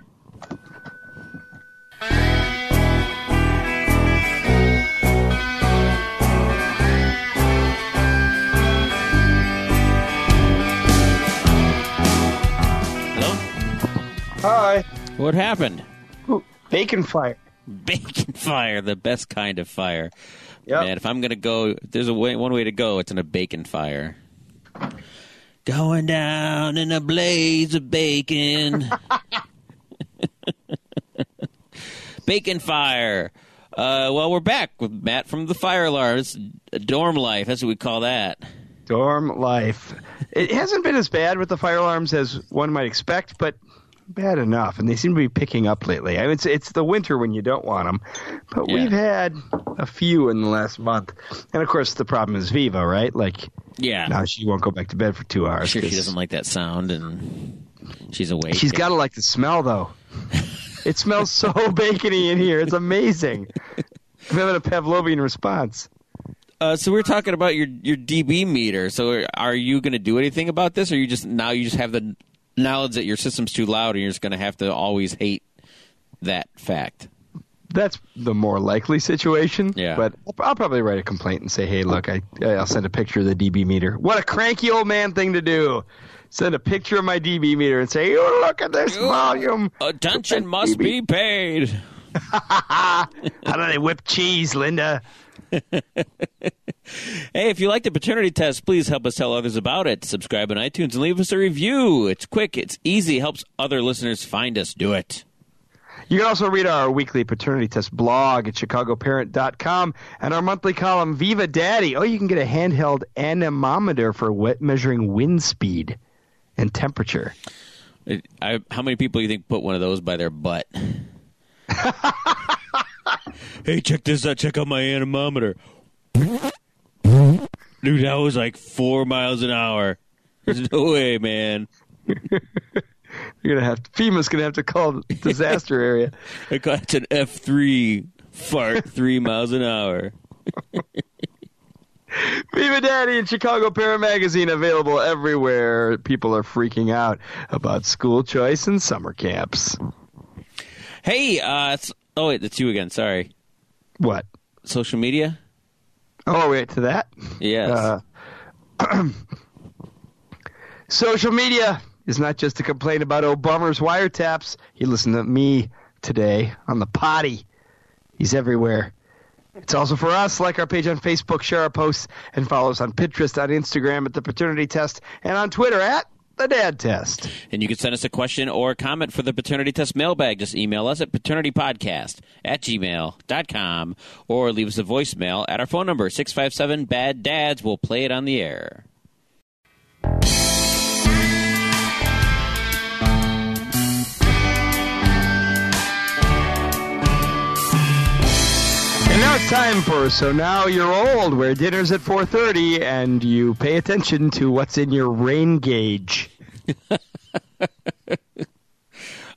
Hi. What happened? Ooh, bacon fire. Bacon fire, the best kind of fire. Yep. Man, if I'm gonna go, there's a way, one way to go. It's in a bacon fire. Going down in a blaze of bacon. bacon fire. Uh, well, we're back with Matt from the Fire Alarm. It's dorm life. That's what we call that. Dorm life. It hasn't been as bad with the fire alarms as one might expect, but bad enough. And they seem to be picking up lately. I mean, it's it's the winter when you don't want them, but Yeah. we've had a few in the last month. And of course, the problem is Viva, right? Like Yeah. now she won't go back to bed for two hours. sure she doesn't like that sound, and she's awake. She's got to like the smell though. it smells so bacony in here. It's amazing. I'm having a Pavlovian response. Uh, so we're talking about your your DB meter. So are you going to do anything about this, or you just now you just have the knowledge that your system's too loud, and you're just going to have to always hate that fact? That's the more likely situation. Yeah. But I'll, probably write a complaint and say, "Hey, look, I I'll send a picture of the DB meter." What a cranky old man thing to do! Send a picture of my DB meter and say, "You look at this volume." Attention must DB. be paid. How do they whip cheese, Linda? Hey, if you like the paternity test, please help us tell others about it. Subscribe on iTunes and leave us a review. It's quick, it's easy, helps other listeners find us. Do it. You can also read our weekly paternity test blog at chicagoparent.com and our monthly column Viva Daddy. Oh, you can get a handheld anemometer for wet measuring wind speed and temperature. I, how many people do you think put one of those by their butt? hey, check this out. Check out my anemometer. Dude, that was like four miles an hour. There's no way, man. You're gonna have FEMA's gonna have to call the disaster area. I got an F three fart three miles an hour. Viva Daddy and Chicago Parent Magazine available everywhere. People are freaking out about school choice and summer camps. Hey, uh, it's, oh wait, that's you again. Sorry. What? Social media? Oh, wait to that. Yes. Uh, social media is not just to complain about Obama's wiretaps. He listened to me today on the potty. He's everywhere. It's also for us. Like our page on Facebook, share our posts, and follow us on Pinterest, on Instagram at the Paternity Test, and on Twitter at the Dad Test. And you can send us a question or a comment for the paternity test mailbag. Just email us at paternitypodcast at gmail.com or leave us a voicemail at our phone number, 657 Bad Dads. We'll play it on the air. And now it's time for So Now You're Old, where dinner's at 4.30 and you pay attention to what's in your rain gauge.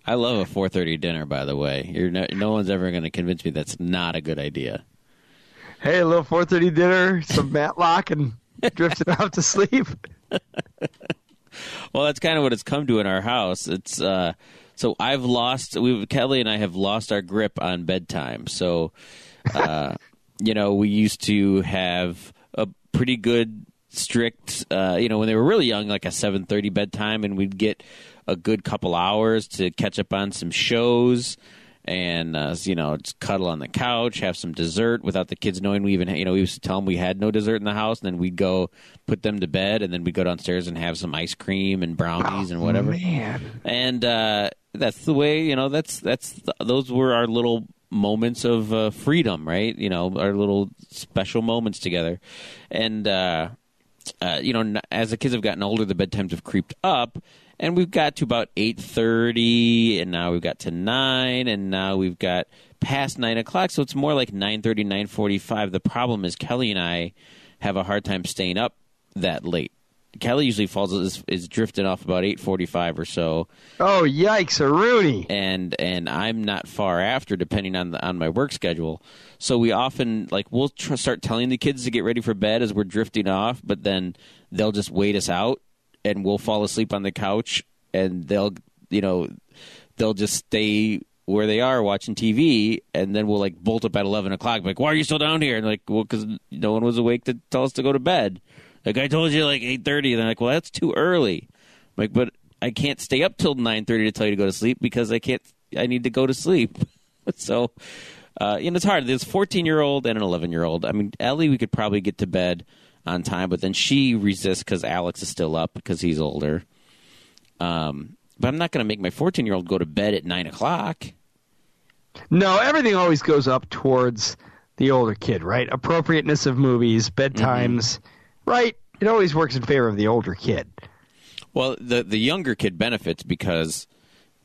I love a 4:30 dinner. By the way, You're no, no one's ever going to convince me that's not a good idea. Hey, a little 4.30 dinner, some Matlock, and drifting off to sleep. Well, that's kind of what it's come to in our house. It's uh, so I've lost. We Kelly and I have lost our grip on bedtime. So, uh, you know, we used to have a pretty good strict. Uh, you know, when they were really young, like a seven thirty bedtime, and we'd get a good couple hours to catch up on some shows. And uh, you know, just cuddle on the couch, have some dessert without the kids knowing we even. You know, we used to tell them we had no dessert in the house, and then we'd go put them to bed, and then we'd go downstairs and have some ice cream and brownies and whatever Man. and uh, that's the way you know that's that's those were our little moments of uh, freedom right? You know our little special moments together. And uh, uh, you know as the kids have gotten older the bedtimes have creeped up. And we've got to about 8.30 and now we've got to 9 and now we've got past 9 o'clock. So it's more like 9.30 9.45 the problem is kelly and i have a hard time staying up that late kelly usually falls is, is drifting off about 8.45 or so Oh, yikes, a Rooney. and and I'm not far after, depending on the, on my work schedule. So we often like we'll tr- start telling the kids to get ready for bed as we're drifting off, but then they'll just wait us out, and we'll fall asleep on the couch, and they'll you know they'll just stay where they are watching TV, and then we'll like bolt up at eleven o'clock. Like, why are you still down here? And like, well, because no one was awake to tell us to go to bed. Like I told you, like eight thirty. And they're like, well, that's too early. I'm like, but I can't stay up till nine thirty to tell you to go to sleep because I can't. I need to go to sleep. so, uh, you know, it's hard. There's a fourteen year old and an eleven year old. I mean, Ellie, we could probably get to bed on time, but then she resists because Alex is still up because he's older. Um, but I'm not going to make my fourteen year old go to bed at nine o'clock. No, everything always goes up towards the older kid, right? Appropriateness of movies, bedtimes, right? It always works in favor of the older kid. Well, the the younger kid benefits because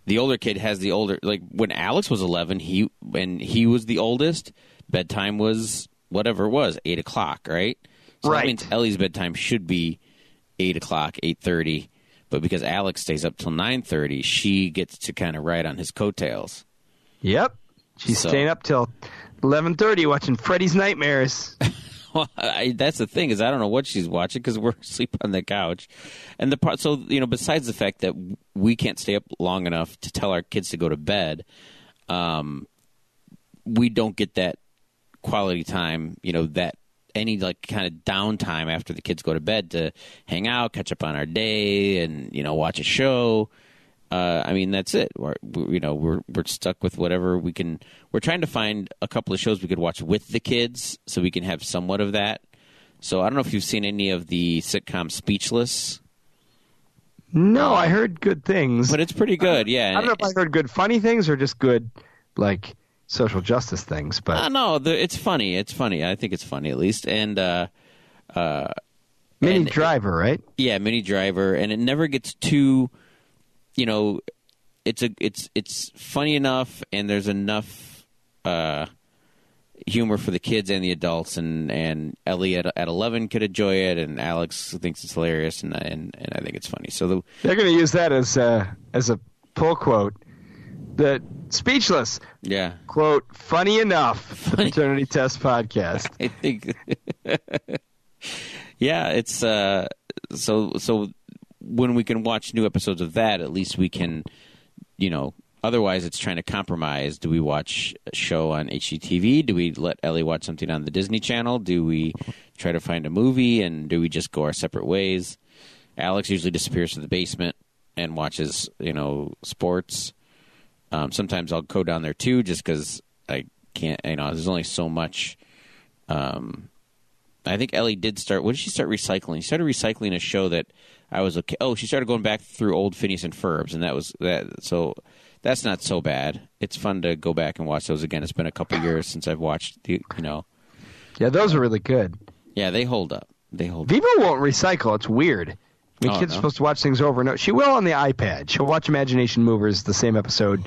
the older kid has the older like when Alex was eleven, he when he was the oldest, bedtime was whatever it was, eight o'clock, right? So Right. that means Ellie's bedtime should be eight o'clock, eight thirty. But because Alex stays up till nine thirty, she gets to kind of ride on his coattails. Yep. She's So- staying up till Eleven thirty, watching Freddy's Nightmares. I, that's the thing is I don't know what she's watching because we're asleep on the couch, and the part. So you know, besides the fact that we can't stay up long enough to tell our kids to go to bed, um, we don't get that quality time. You know that any like kind of downtime after the kids go to bed to hang out, catch up on our day, and you know watch a show. Uh, I mean, that's it. We're, we, you know, we're we're stuck with whatever we can. We're trying to find a couple of shows we could watch with the kids, so we can have somewhat of that. So I don't know if you've seen any of the sitcom Speechless, No, I heard good things. but it's pretty good. Yeah, I don't know if I heard good funny things or just good like social justice things. But Uh, no, the, it's funny. It's funny. I think it's funny at least. And uh, uh, Minnie and- Driver, right? yeah, Minnie Driver, and it never gets too, you know, it's a it's it's funny enough, and there's enough uh, humor for the kids and the adults, and and Ellie at, at eleven could enjoy it, and Alex thinks it's hilarious, and and, and I think it's funny. So the They're going to use that as a, as a pull quote. The speechless yeah, quote funny enough. The paternity test podcast. I think. yeah, it's uh, so so when we can watch new episodes of that, at least we can, you know. Otherwise, it's trying to compromise. Do we watch a show on HGTV? Do we let Ellie watch something on the Disney Channel? Do we try to find a movie, and do we just go our separate ways? Alex usually disappears to the basement and watches, you know, sports. Um, sometimes I'll go down there too, just because I can't. You know, there's only so much. Um, I think Ellie did start. What did she start recycling? She started recycling a show that I was okay. Oh, she started going back through old Phineas and Ferbs, and that was that. So that's not so bad. It's fun to go back and watch those again. It's been a couple years since I've watched. The, you know, Yeah, those are really good. yeah, they hold up. They hold. Viva won't recycle. It's weird. The Oh, kid's no? supposed to watch things over and over. She will on the iPad. She'll watch Imagination Movers, the same episode,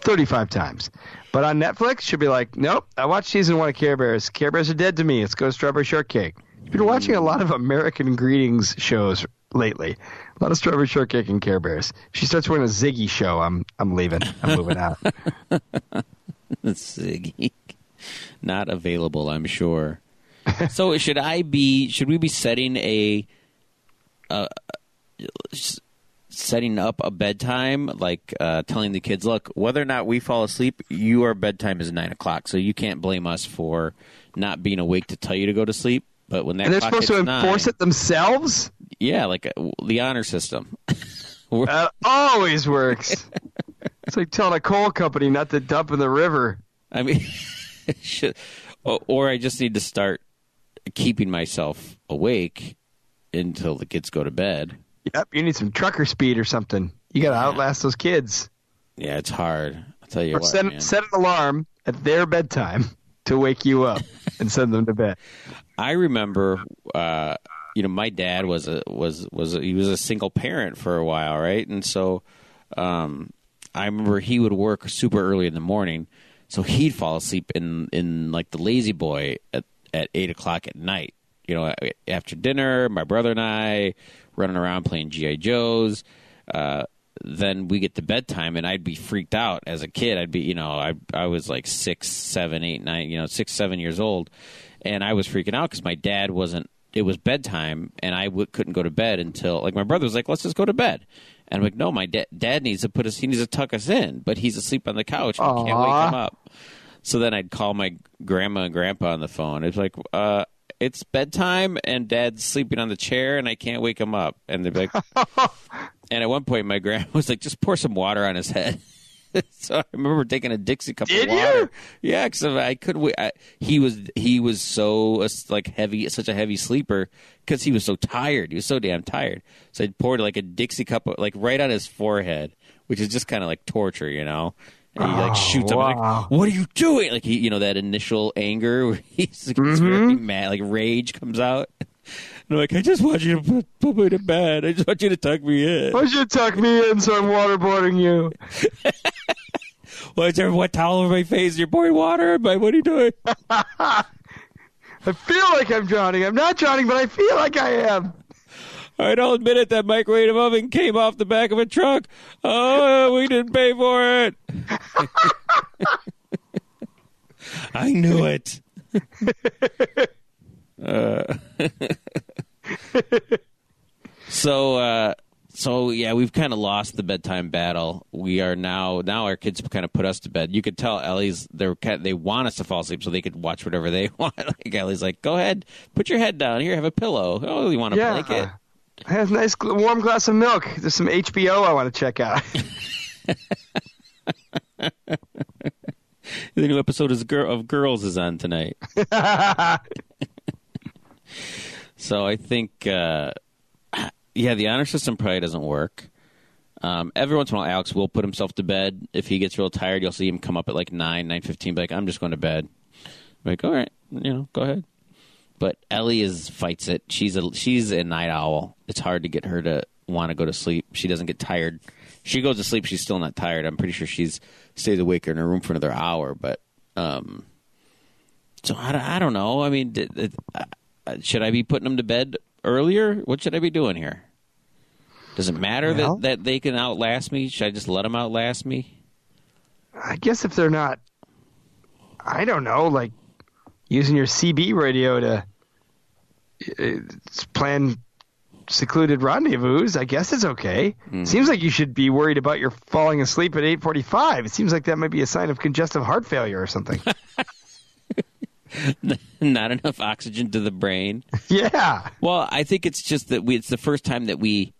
35 times. But on Netflix, she'll be like, nope, I watched season one of Care Bears. Care Bears are dead to me. Let's go to Strawberry Shortcake. I've been watching a lot of American Greetings shows lately. A lot of Strawberry Shortcake and Care Bears. If she starts wearing a Ziggy show, I'm I'm leaving. I'm moving out. Ziggy. Not available, I'm sure. so should I be? Should we be setting a, uh, setting up a bedtime, like uh, telling the kids, look, whether or not we fall asleep, your bedtime is nine o'clock, so you can't blame us for not being awake to tell you to go to sleep. But when that and they're supposed to enforce nine- it themselves? Yeah, like uh, the honor system. That always works. it's like telling a coal company not to dump in the river. I mean, should, or, or I just need to start keeping myself awake until the kids go to bed. Yep, you need some trucker speed or something. You got to outlast those kids. Yeah, it's hard. I'll tell you Or what, set, set an alarm at their bedtime to wake you up and send them to bed. I remember, uh, you know, my dad was a was was a, he was a single parent for a while, right? And so, um, I remember he would work super early in the morning, so he'd fall asleep in in like the lazy boy at at eight o'clock at night. You know, after dinner, my brother and I running around playing GI Joes. Uh, then we get to bedtime, and I'd be freaked out as a kid. I'd be, you know, I I was like six, seven, eight, nine, you know, six, seven years old, and I was freaking out because my dad wasn't. It was bedtime, and I w- couldn't go to bed until like my brother was like, "Let's just go to bed." And I'm like, "No, my da- dad needs to put us. He needs to tuck us in, but he's asleep on the couch. and I can't wake him up." So then I'd call my grandma and grandpa on the phone. It's like, uh, it's bedtime and dad's sleeping on the chair and I can't wake him up. And they'd be like, and at one point my grandma was like, just pour some water on his head. so I remember taking a Dixie cup Did of water. you? Yeah, because I wait. I, he was he was so uh, like heavy, such a heavy sleeper because he was so tired. He was so damn tired. So I poured like a Dixie cup, of, like right on his forehead, which is just kind of like torture, you know. And he like Oh, shoots up, like, "What are you doing?" Like he, you know, that initial anger, where he's like, Mm-hmm. very mad, like rage comes out. And I'm like, I just want you to put, put me to bed. I just want you to tuck me in. Why don't you tuck me in so I'm waterboarding you? What's there? What towel over my face? You're pouring water. my what are you doing? I feel like I'm drowning. I'm not drowning, but I feel like I am. All right, I'll admit it. That microwave oven came off the back of a truck. Oh, we didn't pay for it. I knew it. Uh, so, uh, so yeah, we've kind of lost the bedtime battle. We are now now our kids kind of put us to bed. You could tell Ellie's they're they want us to fall asleep so they could watch whatever they want. Like Ellie's like, go ahead, put your head down here, have a pillow. Oh, you want a Yeah. blanket? I have a nice warm glass of milk. There's some HBO I want to check out. The new episode of Girls is on tonight. So I think, uh, yeah, the honor system probably doesn't work. Um, every once in a while, Alex will put himself to bed. If he gets real tired, you'll see him come up at like nine, nine fifteen. Be like, "I'm just going to bed." I'm like, all right, you know, go ahead. But Ellie is fights it. She's a she's a night owl. It's hard to get her to want to go to sleep. She doesn't get tired. She goes to sleep. She's still not tired. I'm pretty sure she's stays awake in her room for another hour. But um, so I, don't- I don't know. I mean, did, uh, should I be putting them to bed earlier? What should I be doing here? Does it matter Well- that, that they can outlast me? Should I just let them outlast me? I guess if they're not, I don't know, like using your CB radio to uh, plan secluded rendezvous, I guess it's okay. Seems like you should be worried about your falling asleep at 8:45. It seems like that might be a sign of congestive heart failure or something. Not enough oxygen to the brain. yeah. Well, I think it's just that we it's the first time that we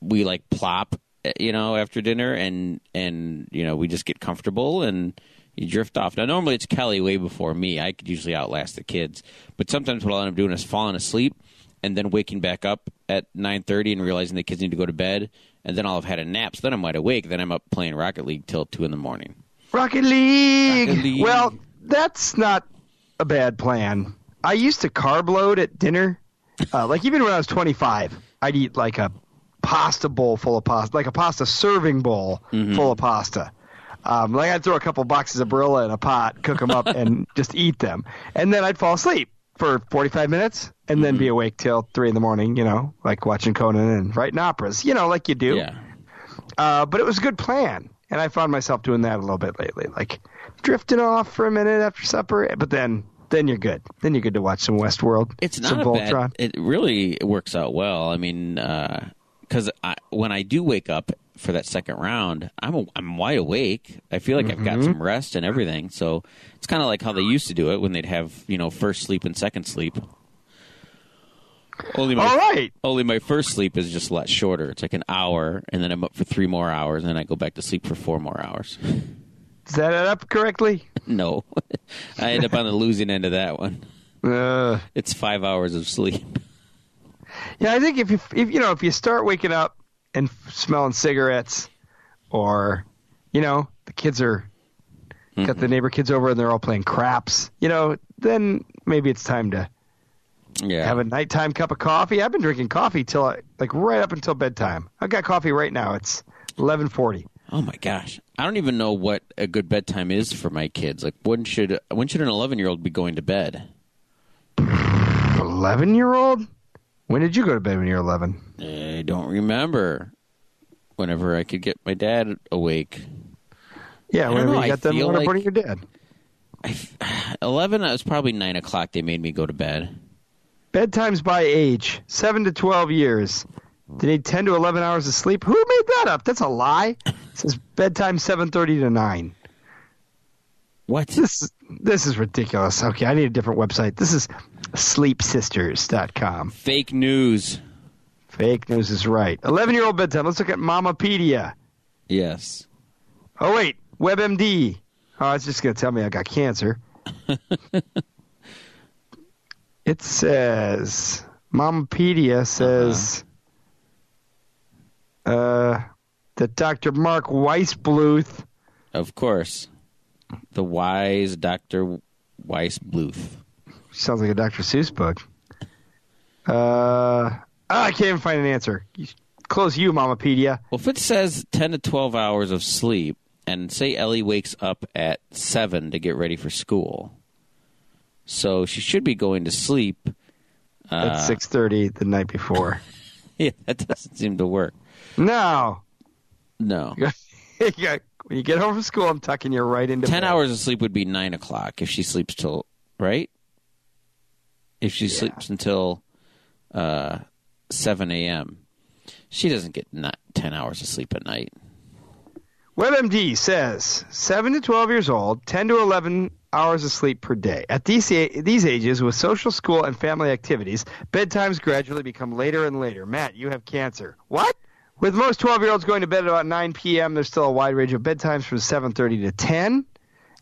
we like plop, you know, after dinner and and you know, we just get comfortable and you drift off. Now normally it's Kelly way before me. I could usually outlast the kids. But sometimes what I'll end up doing is falling asleep and then waking back up at 9:30 and realizing the kids need to go to bed and then I'll have had a nap. So then I'm wide awake. Then I'm up playing Rocket League till 2 in the morning. Rocket League. Rocket League. Well, that's not a bad plan. I used to carb load at dinner. Uh, like even when I was 25, I'd eat like a pasta bowl full of pasta, like a pasta serving bowl full of pasta. Um, like I'd throw a couple boxes of Barilla in a pot, cook them up, and just eat them. And then I'd fall asleep for 45 minutes and then be awake till 3 in the morning, you know, like watching Conan and writing operas, you know, like you do. Yeah. Uh, but it was a good plan, and I found myself doing that a little bit lately, like drifting off for a minute after supper. But then, then you're good. Then you're good to watch some Westworld. It's some not a Voltron. bad. It really works out well. I mean, because I, when I do wake up for that second round, I'm a, I'm wide awake. I feel like I've Mm-hmm. got some rest and everything. So it's kind of like how they used to do it when they'd have you know first sleep and second sleep. Only my All right. only my first sleep is just a lot shorter. It's like an hour, and then I'm up for three more hours, and then I go back to sleep for four more hours. Does that add up correctly? no, I end up on the losing end of that one. Uh, It's five hours of sleep. yeah, I think if you if you know if you start waking up and smelling cigarettes, or you know the kids are got the neighbor kids over and they're all playing craps, you know, then maybe it's time to Yeah, have a nighttime cup of coffee. I've been drinking coffee till I, like right up until bedtime. I got coffee right now. It's eleven forty. Oh my gosh, I don't even know what a good bedtime is for my kids. Like when should when should an eleven year old be going to bed? Eleven year old? When did you go to bed when you were eleven? I don't remember. Whenever I could get my dad awake, Yeah, whenever know, you I got them waterboarding like- your dad. eleven. It was probably nine o'clock. They made me go to bed. Bedtimes by age, seven to twelve years. They need ten to eleven hours of sleep. Who made that up? That's a lie. It says bedtime seven thirty to nine. What? This this is ridiculous. Okay, I need a different website. This is sleepsisters.com. Fake news. Fake news is right. Eleven year old bedtime. Let's look at Mamapedia. Yes. Oh wait, WebMD. Oh, it's just gonna tell me I got cancer. it says Mamapedia says uh-huh. Uh, that Dr. Marc Weissbluth. Of course. The wise Doctor Weiss Bluth. Sounds like a Dr. Seuss book. Uh, ah, I can't even find an answer. Close you, Mamapedia. Well, if it says 10 to 12 hours of sleep, and say Ellie wakes up at 7 to get ready for school, so she should be going to sleep. At six thirty the night before. Yeah, that doesn't seem to work. No, No. When you get home from school, I'm tucking you right into Ten bed. hours of sleep would be nine o'clock if she sleeps till right. If she Yeah. sleeps until uh, seven a.m., she doesn't get not ten hours of sleep at night. WebMD says 7 to 12 years old, 10 to 11 hours of sleep per day. At these, these ages, with social, school, and family activities, bedtimes gradually become later and later. Matt, you have cancer. What? With most 12 year olds going to bed at about 9 p.m., there's still a wide range of bedtimes from 7.30 to 10,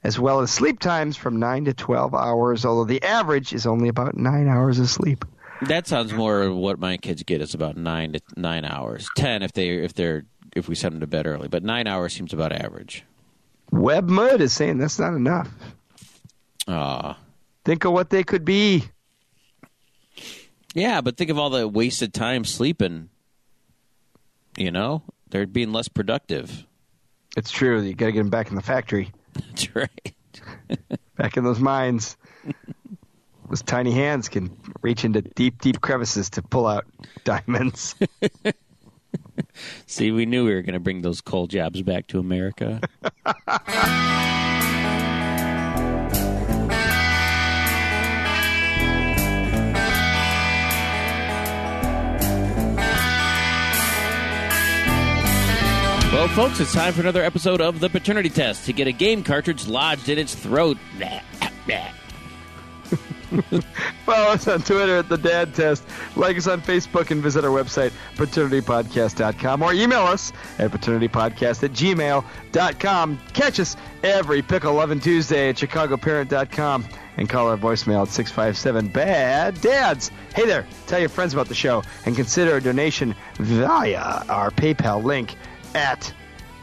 as well as sleep times from 9 to 12 hours, although the average is only about 9 hours of sleep. That sounds more what my kids get. Is about nine to nine hours. Ten if they if they're if we send them to bed early, but nine hours seems about average. WebMD is saying that's not enough. Ah. Think of what they could be. Yeah, but think of all the wasted time sleeping. You know, they're being less productive. It's true. You got to get them back in the factory. That's right. back in those mines. those tiny hands can reach into deep, deep crevices to pull out diamonds. See, we knew we were going to bring those coal jobs back to America. Well, folks, it's time for another episode of the Paternity Test to get a game cartridge lodged in its throat. Follow us on Twitter at The Dad Test. Like us on Facebook and visit our website, paternitypodcast.com, or email us at paternitypodcast at gmail.com. Catch us every Pickle 11 Tuesday at chicagoparent.com and call our voicemail at 657 Bad Dads. Hey there, tell your friends about the show and consider a donation via our PayPal link at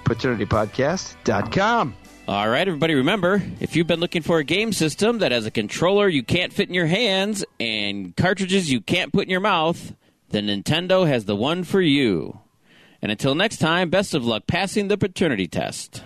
paternitypodcast.com. All right, everybody, remember if you've been looking for a game system that has a controller you can't fit in your hands and cartridges you can't put in your mouth, then Nintendo has the one for you. And until next time, best of luck passing the paternity test.